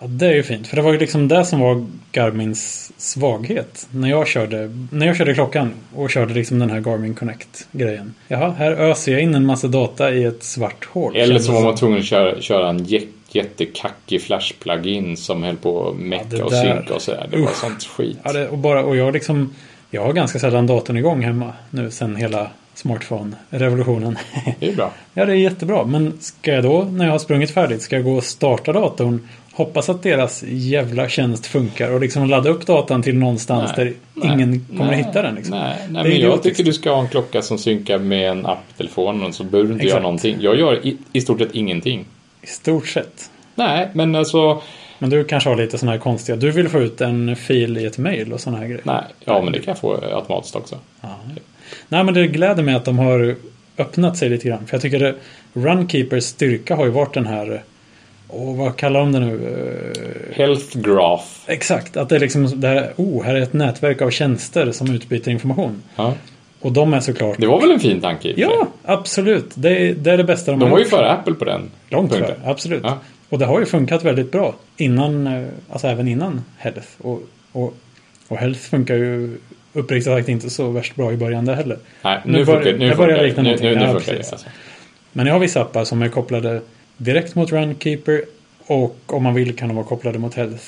Ja, det är ju fint. För det var ju liksom det som var Garmins svaghet. När jag körde, när jag körde klockan och körde liksom den här Garmin Connect-grejen. Jaha, här öser jag in en massa data i ett svart hål. Eller så var man tvungen att köra, köra en jä- jättekackig flash-plugin som höll på att mecka det och synka och sådär. Det var Usch. sånt skit. Ja, det, och, bara, och jag liksom... Jag har ganska sällan datorn igång hemma nu sen hela smartphone-revolutionen. Det är bra. ja, det är jättebra. Men ska jag då, när jag har sprungit färdigt, ska jag gå och starta datorn, hoppas att deras jävla tjänst funkar och liksom ladda upp datan till någonstans där ingen kommer nej, att hitta den. Liksom. Nej, nej men jag tycker du ska ha en klocka som synkar med en app i telefonen så behöver du inte Exakt. göra någonting. Jag gör i, i stort sett ingenting. I stort sett. Nej, men alltså... Men du kanske har lite sådana här konstiga... Du vill få ut en fil i ett mail och sådana här grejer. Nej, ja men det kan jag få automatiskt också. Ja. Nej, men det gläder mig att de har öppnat sig lite grann. För jag tycker Runkeepers styrka har ju varit den här... Åh, vad kallar de det nu? Eh, Health Graph. Exakt, att det är liksom det här, oh, här är ett nätverk av tjänster som utbyter information. Ja. Och de är såklart... Det var väl en fin tanke. Ja, absolut. Det är, det är det bästa de, De har var ju gjort. före Apple på den Långt före, absolut. Ja. Och det har ju funkat väldigt bra. Innan, eh, alltså även innan Health. Och, och, och Health funkar ju uppriktigt sagt inte så värst bra i början där heller. Nej, Nu nu, funkar, nu det börjar likna det. Nu, nu, nu Ja, funkar det. Alltså. Men jag har vissa appar som är kopplade direkt mot Runkeeper och om man vill kan de vara kopplade mot Health.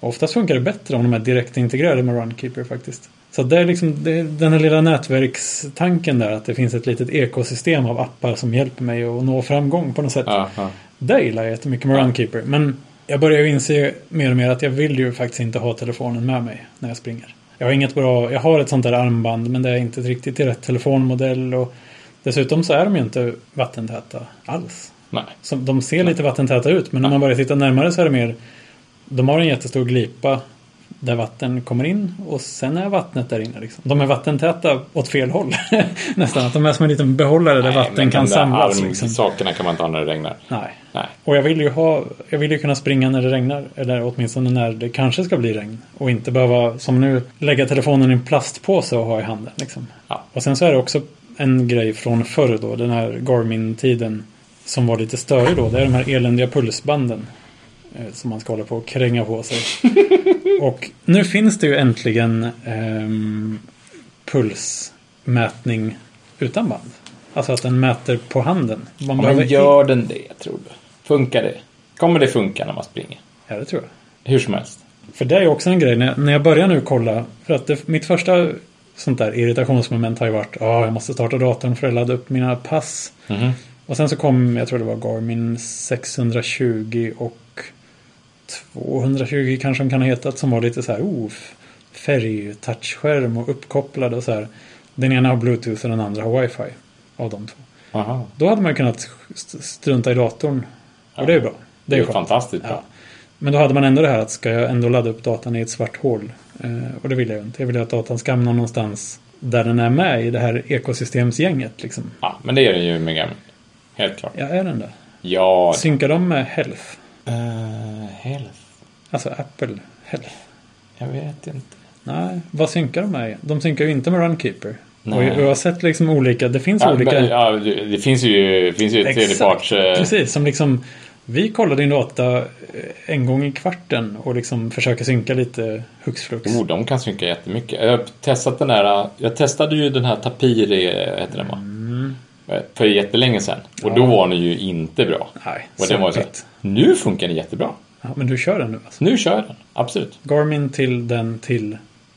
Oftast funkar det bättre om de är direkt integrerade med Runkeeper faktiskt. Så det är liksom det är den här lilla nätverkstanken där att det finns ett litet ekosystem av appar som hjälper mig att nå framgång på något sätt. Ja, ja. Det gillar jag jättemycket med Ja. Runkeeper. Men jag börjar ju inse mer och mer att jag vill ju faktiskt inte ha telefonen med mig när jag springer. Jag har inget bra, jag har ett sånt där armband men det är inte riktigt till rätt telefonmodell och dessutom så är de ju inte vattentäta alls. Nej. Så de ser lite vattentäta ut men när man börjar titta närmare så är det mer de har en jättestor glipa där vatten kommer in och sen är vattnet där inne. Liksom. De är vattentäta åt fel håll. Nästan att de är som en liten behållare där Nej, vatten kan samlas. Liksom. Sakerna kan man inte ha när det regnar. Nej. Nej. Och jag vill ju ha, jag vill ju kunna springa när det regnar. Eller åtminstone när det kanske ska bli regn. Och inte behöva, som nu, lägga telefonen i en plastpåse och ha i handen. Liksom. Ja. Och sen så är det också en grej från förr då, den här Garmin-tiden. Som var lite störig då. Det är de här eländiga pulsbanden. Eh, Som man ska hålla på och kränga på sig. och nu finns det ju äntligen ehm, pulsmätning utan band. Alltså att den mäter på handen. Man Ja, men gör den det, tror du? Funkar det? Kommer det funka när man springer? Ja, det tror jag. Hur som helst. För det är ju också en grej när jag, börjar nu kolla. För att det, mitt första sånt där irritationsmoment har ju varit. Ja, jag måste starta datorn för att ladda upp mina pass. Mhm. Och sen så kom, jag tror det var Garmin 620 och 220 kanske de kan ha hetat. Som var lite så här, oh, färg-touchskärm och uppkopplade och så här. Den ena har bluetooth och den andra har wifi. Av de två. Aha. Då hade man kunnat st- strunta i datorn. Och det är bra. Det är ju skönt. fantastiskt bra. Ja. Men då hade man ändå det här att ska jag ändå ladda upp datan i ett svart hål. Eh, och det vill jag ju inte. Jag vill att datan ska hamna någonstans där den är med i det här ekosystemsgänget. Liksom. Ja, men det är den ju med Garmin. Helt klart. Ja, är den där? Ja. Synkar de med Health? Uh, health? Alltså Apple Health? Jag vet inte. Nej, vad synkar de med? De synkar ju inte med Runkeeper. Nej. Och jag har sett liksom olika, det finns Ja, olika... men, ja, det finns ju, finns ju ett tredjeparts... eh, Precis, som liksom vi kollar din data eh, en gång i kvarten och liksom försöker synka lite hux flux. Jo, de kan synka jättemycket. Jag har testat den här... Jag testade ju den här Tapiri, heter den va? Mm. För jättelänge sedan. Och då var den ju inte bra. Nej, Och den var så här, nu funkar den jättebra. Ja, men du kör den nu alltså? Nu kör jag den. Absolut. Garmin till den till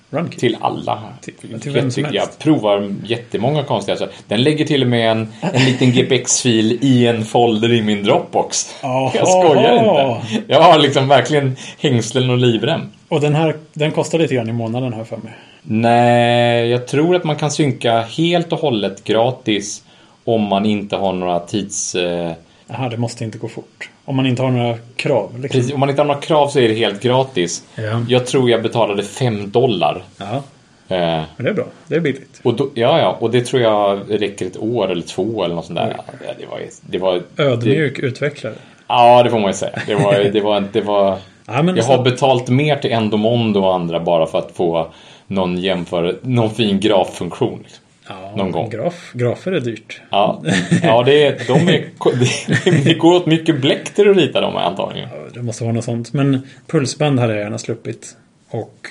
Runkeeper? Till alla. Till- till vem som tycker- jag helst. provar jättemånga konstiga saker. Den lägger till och med en, en liten GPX-fil i en folder i min Dropbox. Jaha. Jag skojar inte. Jag har liksom verkligen hängslen och livrem. Och den här, den kostar lite grann i månaden här för mig. Nej, jag tror att man kan synka helt och hållet gratis om man inte har några tids... Eh, Jaha, det måste inte gå fort. Om man inte har några krav. Liksom. precis, om man inte har några krav så är det helt gratis. Ja. Jag tror jag betalade 5 dollar. Ja, Eh, men det är bra. Det är billigt. och då, ja, ja, och det tror jag räcker ett år eller två eller något sånt där. Ja, det var, det var, det, Ödmjuk utvecklare. ja, det får man ju säga. Det var, det var, det var, Ja, men jag har betalt mer till Endomondo och andra bara för att få någon jämför, någon fin graffunktion. Liksom. Ja, någon gång. Graf, grafer är dyrt. Ja, ja det, är, de är, det, det går åt mycket bläck till att rita dem antagligen. Ja, Det måste vara något sånt. Men pulsband hade jag gärna sluppit. Och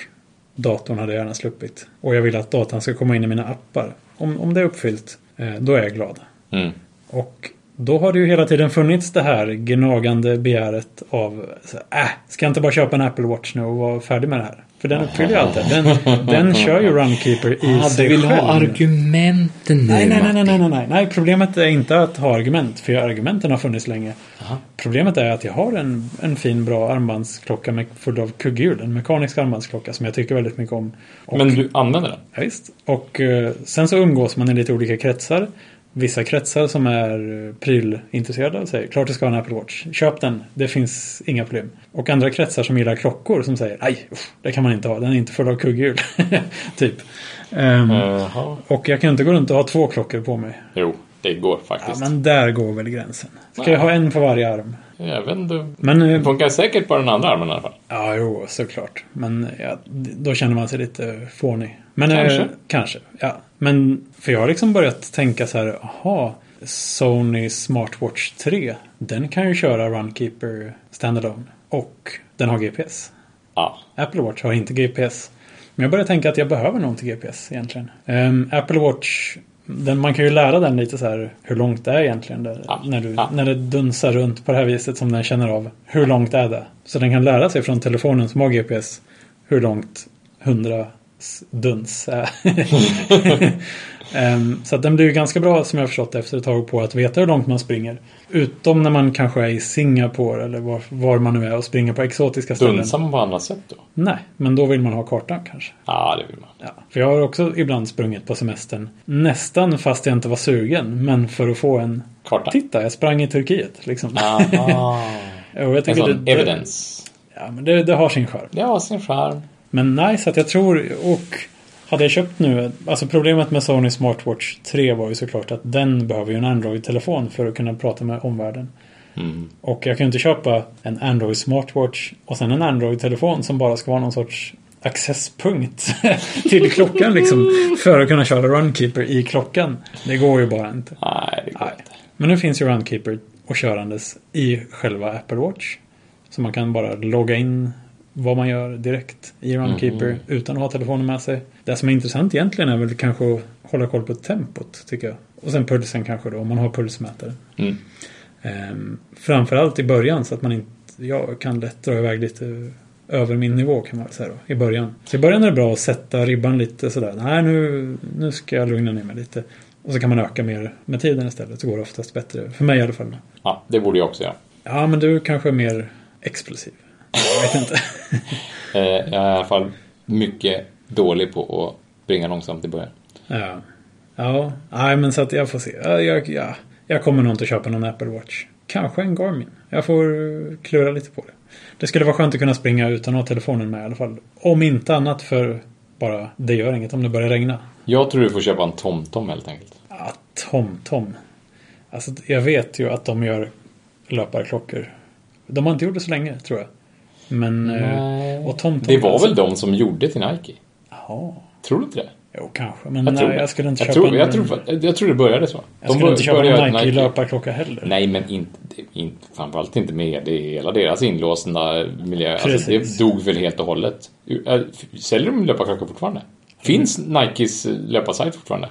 datorn hade jag gärna sluppit. Och jag vill att datan ska komma in i mina appar. Om, om det är uppfyllt, eh, då är jag glad. Mm. Och då har det ju hela tiden funnits det här gnagande begäret av äh, ska jag inte bara köpa en Apple Watch nu och vara färdig med det här? För den uppfyller ju allt det. Den, den kör ju Runkeeper i Ah, sig du vill själv. ha argumenten nu, Nej, nej, nej, nej, nej, nej, nej. Nej, problemet är inte att ha argument. För argumenten har funnits länge. Problemet är att jag har en, en fin bra armbandsklocka med full av kugghjul. En mekanisk armbandsklocka som jag tycker väldigt mycket om. Och, Men du använder den? ja, visst. Och eh, sen så umgås man i lite olika kretsar. Vissa kretsar som är prylintresserade säger klart du ska ha en Apple Watch. Köp den, det finns inga problem. Och andra kretsar som gillar klockor som säger nej, usch, det kan man inte ha, den är inte full av kugghjul. typ. Jaha. och jag kan inte gå runt och ha två klockor på mig. Jo, det går Ja, faktiskt. men där går väl gränsen. Ska jag ha en på varje arm? Jag vet inte. Men, Det eh, funkar säkert på den andra armen i alla fall. ja, jo, såklart. Men ja, då känner man sig lite fånig. Men, eh, Kanske. kanske, ja. Men, för jag har liksom börjat tänka så här, jaha, Sony Smartwatch 3, den kan ju köra Runkeeper Standalone. Och den har GPS. Ja. Apple Watch har inte GPS. Men jag börjar tänka att jag behöver nog inte GPS egentligen. Ehm, Apple Watch, den, man kan ju lära den lite så här hur långt det är egentligen. Där, Ja, när, du, ja. när det dunsar runt på det här viset som den känner av. Hur långt är det? Så den kan lära sig från telefonen som har GPS hur långt 100 s- duns är. Ehm, så den blir ju ganska bra som jag har förstått efter ett tag på att veta hur långt man springer. Utom när man kanske är i Singapore eller var, var man nu är och springer på exotiska ställen. Dunsar man på annat sätt då? Nej, men då vill man ha kartan kanske. Ja, det vill man. Ja, för jag har också ibland sprungit på semestern. Nästan fast jag inte var sugen. Men för att få en... Karta? Titta, jag sprang i Turkiet. Liksom. Aha. Och jag En sån det, evidence. Ja, men det, det har sin charm. Det har sin charm. Men så att jag tror... Och hade jag köpt nu... Alltså problemet med Sony Smartwatch 3 var ju såklart att den behöver ju en Android-telefon för att kunna prata med omvärlden. Mm. Och jag kan ju inte köpa en Android Smartwatch och sen en Android-telefon som bara ska vara någon sorts accesspunkt till klockan liksom. För att kunna köra Runkeeper i klockan. Det går ju bara inte. Nej, det går Nej. inte. Men nu finns ju Runkeeper och körandes i själva Apple Watch. Så man kan bara logga in vad man gör direkt i Runkeeper Mm. utan att ha telefonen med sig. Det som är intressant egentligen är väl kanske att hålla koll på tempot tycker jag. Och sen pulsen kanske då om man har pulsmätare. Mm. Ehm, framförallt i början så att man inte jag kan lätt dra iväg lite över min nivå kan man väl säga då, i början. Så i början är det bra att sätta ribban lite sådär. Nej, nu, nu ska jag lugna ner mig lite. Och så kan man öka mer med tiden istället. Så går det oftast bättre. För mig i alla fall. Ja, det borde jag också göra. Ja, men du kanske är mer explosiv. Jag vet inte. Eh, jag är i alla fall mycket dålig på att springa långsamt i början. ja. Ja, nej men så att jag får se. Ja, jag, ja, jag kommer nog inte köpa någon Apple Watch. Kanske en Garmin. Jag får eh, klura lite på det. Det skulle vara skönt att kunna springa utan att ha telefonen med i alla fall. Om inte annat för bara det gör inget om det börjar regna. Jag tror du får köpa en TomTom helt enkelt. Ja, TomTom. Alltså jag vet ju att de gör löparklockor. De har inte gjort det så länge tror jag. Men... eh, och TomTom. Det var alltså- väl de som gjorde till Nike? Jaha. Tror du inte det? Jo, kanske. Men Jag tror nej, det. jag skulle inte jag köpa tror, en... jag, tror, jag tror det började så. jag skulle inte köpa en göra Nike, löparklocka heller. Nej, men inte, inte, framförallt inte med det. Hela deras inlåsta miljö. Alltså, det dog väl helt och hållet. Äh, Säljer de löparklockor fortfarande? Finns Nikes löparsajt fortfarande?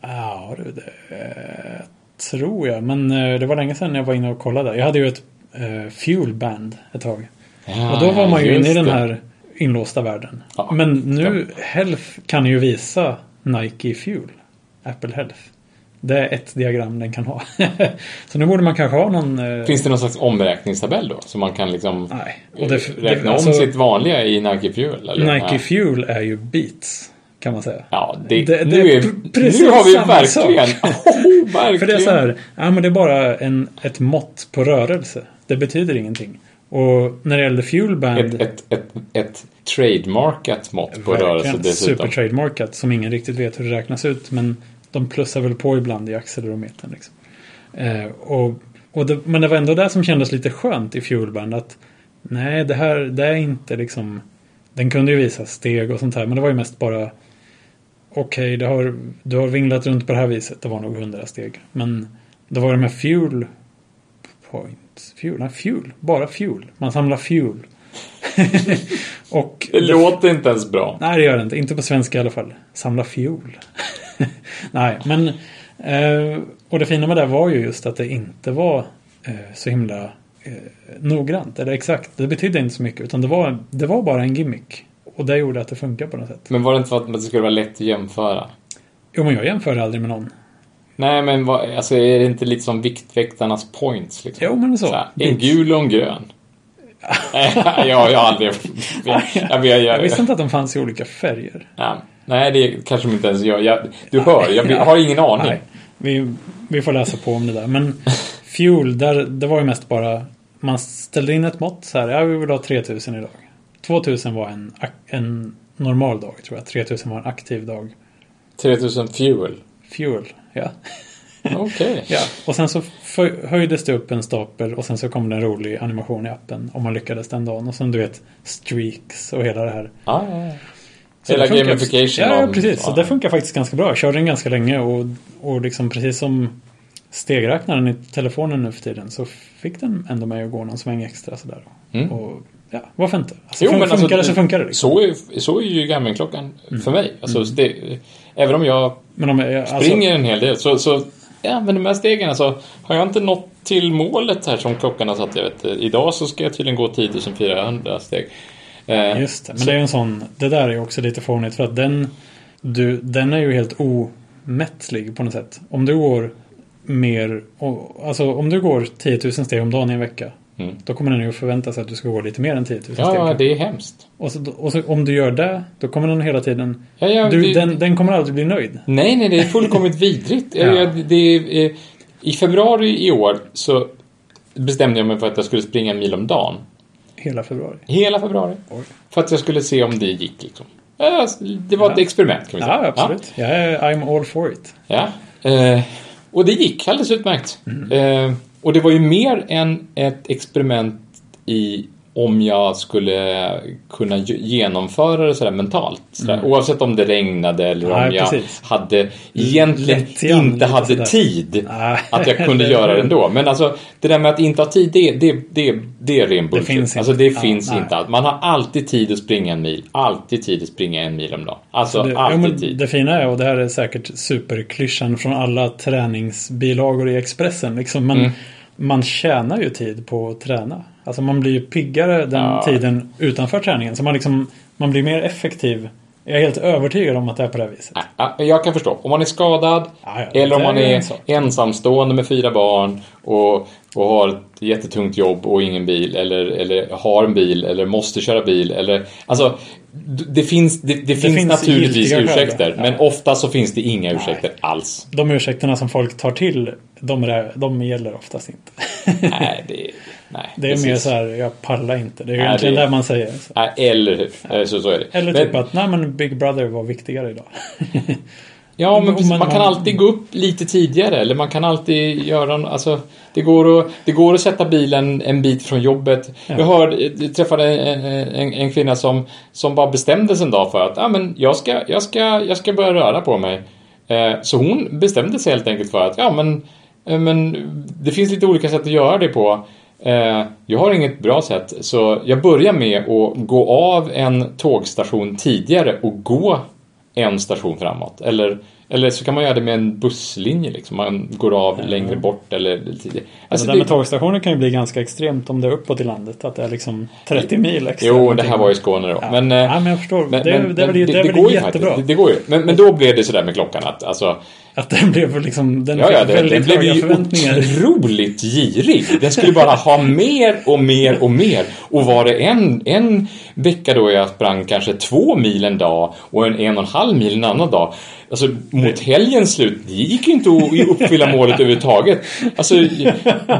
Ja, du, det eh, tror jag. Men eh, det var länge sedan jag var inne och kollade. Jag hade ju ett eh, Fuel Band ett tag. Ja, och då var man ju inne i den här inlåsta världen. Ja. Men nu, Health kan ju visa Nike Fuel. Apple Health. Det är ett diagram den kan ha. så nu borde man kanske ha någon... eh, Finns det någon slags omräkningstabell då? Så man kan liksom Nej. Det, räkna det, om alltså, sitt vanliga i Nike Fuel? Eller? Nike. Fuel är ju beats. Kan man säga. Ja, det, Det- nu, är precis nu har vi samma verkligen... sak. Oh, verkligen. För det är så här, ja men det är bara en, ett mått på rörelse. Det betyder ingenting. Och när det gäller Fuel Band... Ett, ett, ett, ett trademarkat mått på rörelse dessutom. Super trademarkat som ingen riktigt vet hur det räknas ut. Men de plussar väl på ibland i accelerometern. Liksom. Eh, och, och det, men det var ändå det som kändes lite skönt i Fuelband. Att nej, det här det är inte liksom... Den kunde ju visa steg och sånt här. Men det var ju mest bara... Okej, det har, du har vinglat runt på det här viset. Det var nog 100 steg. Men det var de här Fuel Point. Fuel? Nej, Fuel. Bara Fuel. Man samlar Fuel. och Det låter inte ens bra. Nej, det gör det inte. Inte på svenska i alla fall. Samla fiol. Nej, men... Eh, och det fina med det var ju just att det inte var eh, så himla eh, noggrant. Eller exakt. Det betydde inte så mycket. Utan det var, det var bara en gimmick. Och det gjorde att det funkar på något sätt. Men var det inte för att det skulle vara lätt att jämföra? Jo, men jag jämför aldrig med någon. Nej, men vad, alltså, är det inte lite som Viktväktarnas points? Liksom? Jo, men så. här, en gul och en grön. ja, jag har aldrig... Jag, jag, jag, Jag visste inte att de fanns i olika färger. ja, nej, det kanske de inte ens gör. Jag, du hör, jag har ingen aning. Nej, vi, vi får läsa på om det där. Men Fuel, där, det var ju mest bara... Man ställde in ett mått så här. Ja, vi vill ha 3000 idag. 2000 var en, en normal dag tror jag. 3000 var en aktiv dag. 3000 fuel. Fuel, ja. Okej. ja. Och sen så höjdes det upp en stapel och sen så kom det en rolig animation i appen. Om man lyckades den dagen. Och sen du vet streaks och hela det här. Ja, ja, ja. Så Hela det funkar- gamification Ja, av- precis. Så ja. det funkar faktiskt ganska bra. Jag körde den ganska länge och, och liksom precis som stegräknaren i telefonen nu för tiden så fick den ändå mig att gå någon sväng extra sådär. Mm. Och ja, varför inte? Alltså, Jo, fun- men funkar det alltså, så funkar det. Liksom. Så är, så är ju Garmin-klockan för mig. Alltså, det, även om jag Men om jag, alltså, springer en hel del så, så ja, men de här stegen alltså. Har jag inte nått till målet här som klockan har satt. Jag vet, idag så ska jag tydligen gå 10 400 steg. Eh, Just det, men det är en sån. Det där är ju också lite fånigt för att den, du, den är ju helt omättlig på något sätt. Om du går mer, alltså om du går 10 000 steg om dagen i en vecka. Mm. Då kommer den ju förvänta sig att du ska gå lite mer än 10 000 steg. Ja, det är hemskt. Och, så, och så, om du gör det, då kommer den hela tiden... Ja, ja, du, det- den, den kommer aldrig bli nöjd. Nej, nej, det är fullkomligt vidrigt. Ja. Det är, eh, I februari i år så bestämde jag mig för att jag skulle springa en mil om dagen. Hela februari. Hela februari. Oj. För att jag skulle se om det gick liksom. Ja, Det var ett Ja. experiment kan vi säga. Ja, absolut. Jag är, I'm all for it. Ja. Eh, och det gick alldeles utmärkt. Mm. Eh, och det var ju mer än ett experiment i om jag skulle kunna ge- genomföra det sådär mentalt. Sådär. Oavsett om det regnade eller Mm. Nej, om jag precis. hade egentligen Lättjan, inte hade tid Nej. att jag kunde göra det ändå. Men alltså det där med att inte ha tid, det, det, det, det är ren bullshit. finns inte. Alltså det Ja, finns nej. inte. Man har alltid tid att springa en mil. Alltid tid att springa en mil om dagen. Alltså Det, jo, alltid men tid. det fina är, och det här är säkert superklyschan från alla träningsbilagor i Expressen. Liksom, men Mm. Man tjänar ju tid på att träna. Alltså man blir ju piggare den Ja. tiden utanför träningen. Så man, liksom, man blir mer effektiv. Jag är helt övertygad om att det är på det viset. Nej, ja, Jag kan förstå. Om man är skadad Ja, ja, eller om det man är ensamstående med fyra barn och, och har ett jättetungt jobb och ingen bil eller, eller har en bil eller måste köra bil eller alltså det finns, det, det finns, finns naturligtvis ursäkter ja. men ofta så finns det inga ursäkter alls. De ursäkterna som folk tar till, de, de gäller oftast inte. Nej, det, nej, Det är precis. mer så här, jag pallar inte. Det är Nej, egentligen det- det man säger. Så. Nej, eller hur? Så, så är det. Eller Men- typ att, nej men Big Brother var viktigare idag. Ja, men Men- men- man kan alltid gå upp lite tidigare eller man kan alltid göra en- alltså det går att, det går att sätta bilen en bit från jobbet. Jag, hörde, jag träffade en, en, en kvinna som, som bara bestämde sig en dag för att ah, men jag, ska, jag, ska, jag ska börja röra på mig. Eh, så hon bestämde sig helt enkelt för att ja, men, eh, men det finns lite olika sätt att göra det på. Eh, jag har inget bra sätt så jag börjar med att gå av en tågstation tidigare och gå en station framåt. Eller eller så kan man göra det med en busslinje liksom. Man går av längre bort eller tidigare. Alltså, det där med tågstationer kan ju bli ganska extremt om det är uppåt i landet. Att det är liksom 30 mil extra. Jo, det här var i Skåne då. Ja. Men, eh, ja, men jag förstår. Men, det, men, det, det, är väl går ju jättebra. Det, det går ju. Men, men då blev det sådär med klockan att alltså, Att den blev liksom... Den Ja, ja, fick den, den väldigt blev höga ju förväntningar. otroligt girig. Den skulle bara ha mer och mer och mer. Och var det en, en vecka då jag sprang kanske två mil en dag och en en och en halv mil en annan dag. Alltså mot helgens slut, det gick ju inte att uppfylla målet överhuvudtaget. Alltså,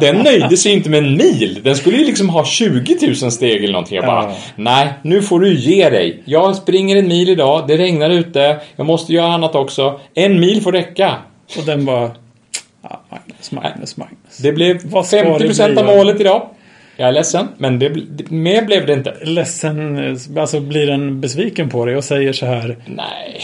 den nöjde sig inte med en mil. Den skulle ju liksom ha 20 000 steg eller någonting. Jag bara, Ja. nej, nu får du ge dig. Jag springer en mil idag, det regnar ute, jag måste göra annat också. En mil får räcka. Och den bara... Ja, Magnus, Magnus, Magnus. Det blev Vad ska 50% det av målet idag. Jag är ledsen, men det, mer blev det inte. Ledsen, alltså blir den besviken på dig och säger så här Nej.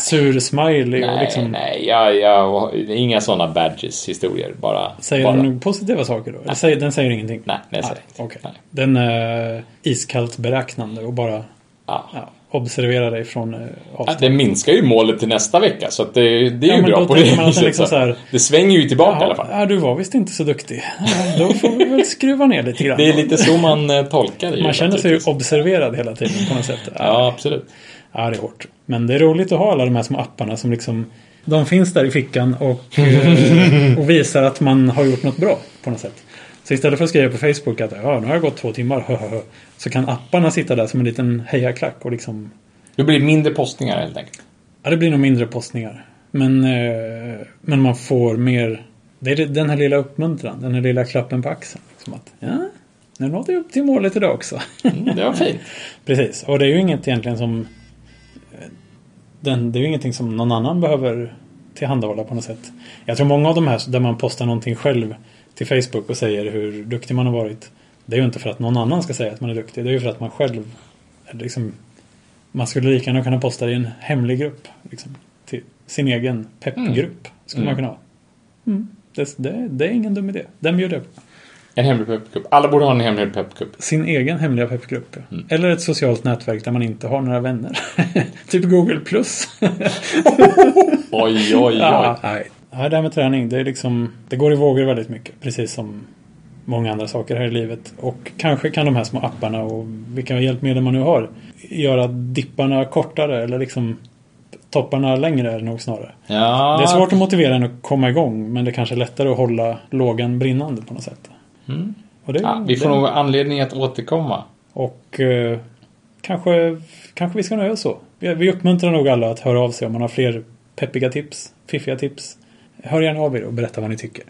sur smiley och Nej, liksom nej, jag, jag, inga sådana badges historier. Bara. säger bara. den positiva saker då? Eller säger, den säger ingenting? Nej, den säger ingenting. okej. Nej. Den är iskallt beräknande och bara Ja. ja, observerar dig från eh, Ja, avstånd. det minskar ju målet till nästa vecka så det, det är Ja, ju bra på det man liksom så här- Det svänger ju tillbaka i alla fall. Ja, du var visst inte så duktig. Ja, då får vi väl skruva ner lite grann. Det är lite så man eh, tolkar det ju Man känner sig ju observerad hela tiden på något sätt. Ja, absolut. Ja, det är hårt. Men det är roligt att ha alla de här små apparna som liksom De finns där i fickan och, eh, och visar att man har gjort något bra på något sätt. Så istället för att skriva på Facebook att ja, nu har jag gått två timmar, så kan apparna sitta där som en liten hejaklack och liksom Det blir mindre postningar helt enkelt. Ja, det blir nog mindre postningar. Men, eh, men man får mer Det är den här lilla uppmuntran, den här lilla klappen på axeln. Liksom att, ja, nu nådde jag upp till målet idag också. Mm, det var fint. Precis, och det är ju inget egentligen som den, Det är ju ingenting som någon annan behöver tillhandahålla på något sätt. Jag tror många av de här där man postar någonting själv till Facebook och säger hur duktig man har varit. Det är ju inte för att någon annan ska säga att man är duktig. Det är ju för att man själv är liksom, Man skulle lika gärna kunna posta det i en hemlig grupp. Liksom, till sin egen peppgrupp. Skulle Mm. man kunna ha. Mm. Det, det, det är ingen dum idé. Den bjuder jag på. En hemlig peppkupp. Alla borde ha en hemlig peppkupp. Sin egen hemliga peppgrupp. ja. Mm. Eller ett socialt nätverk där man inte har några vänner. typ Google plus. Oj, oj, oj. ja, nej. Ja, det här med träning, det är liksom Det går i vågor väldigt mycket. Precis som många andra saker här i livet. Och kanske kan de här små apparna och vilka hjälpmedel man nu har göra dipparna kortare eller liksom topparna längre är det nog snarare. Ja. Det är svårt att motivera en att komma igång men det kanske är lättare att hålla lågan brinnande på något sätt. Mm. Det, Ja, vi får det- nog anledning att återkomma. Och eh, kanske, kanske vi ska nöja oss så. Vi, vi uppmuntrar nog alla att höra av sig om man har fler peppiga tips, fiffiga tips. Hör gärna av er och berätta vad ni tycker.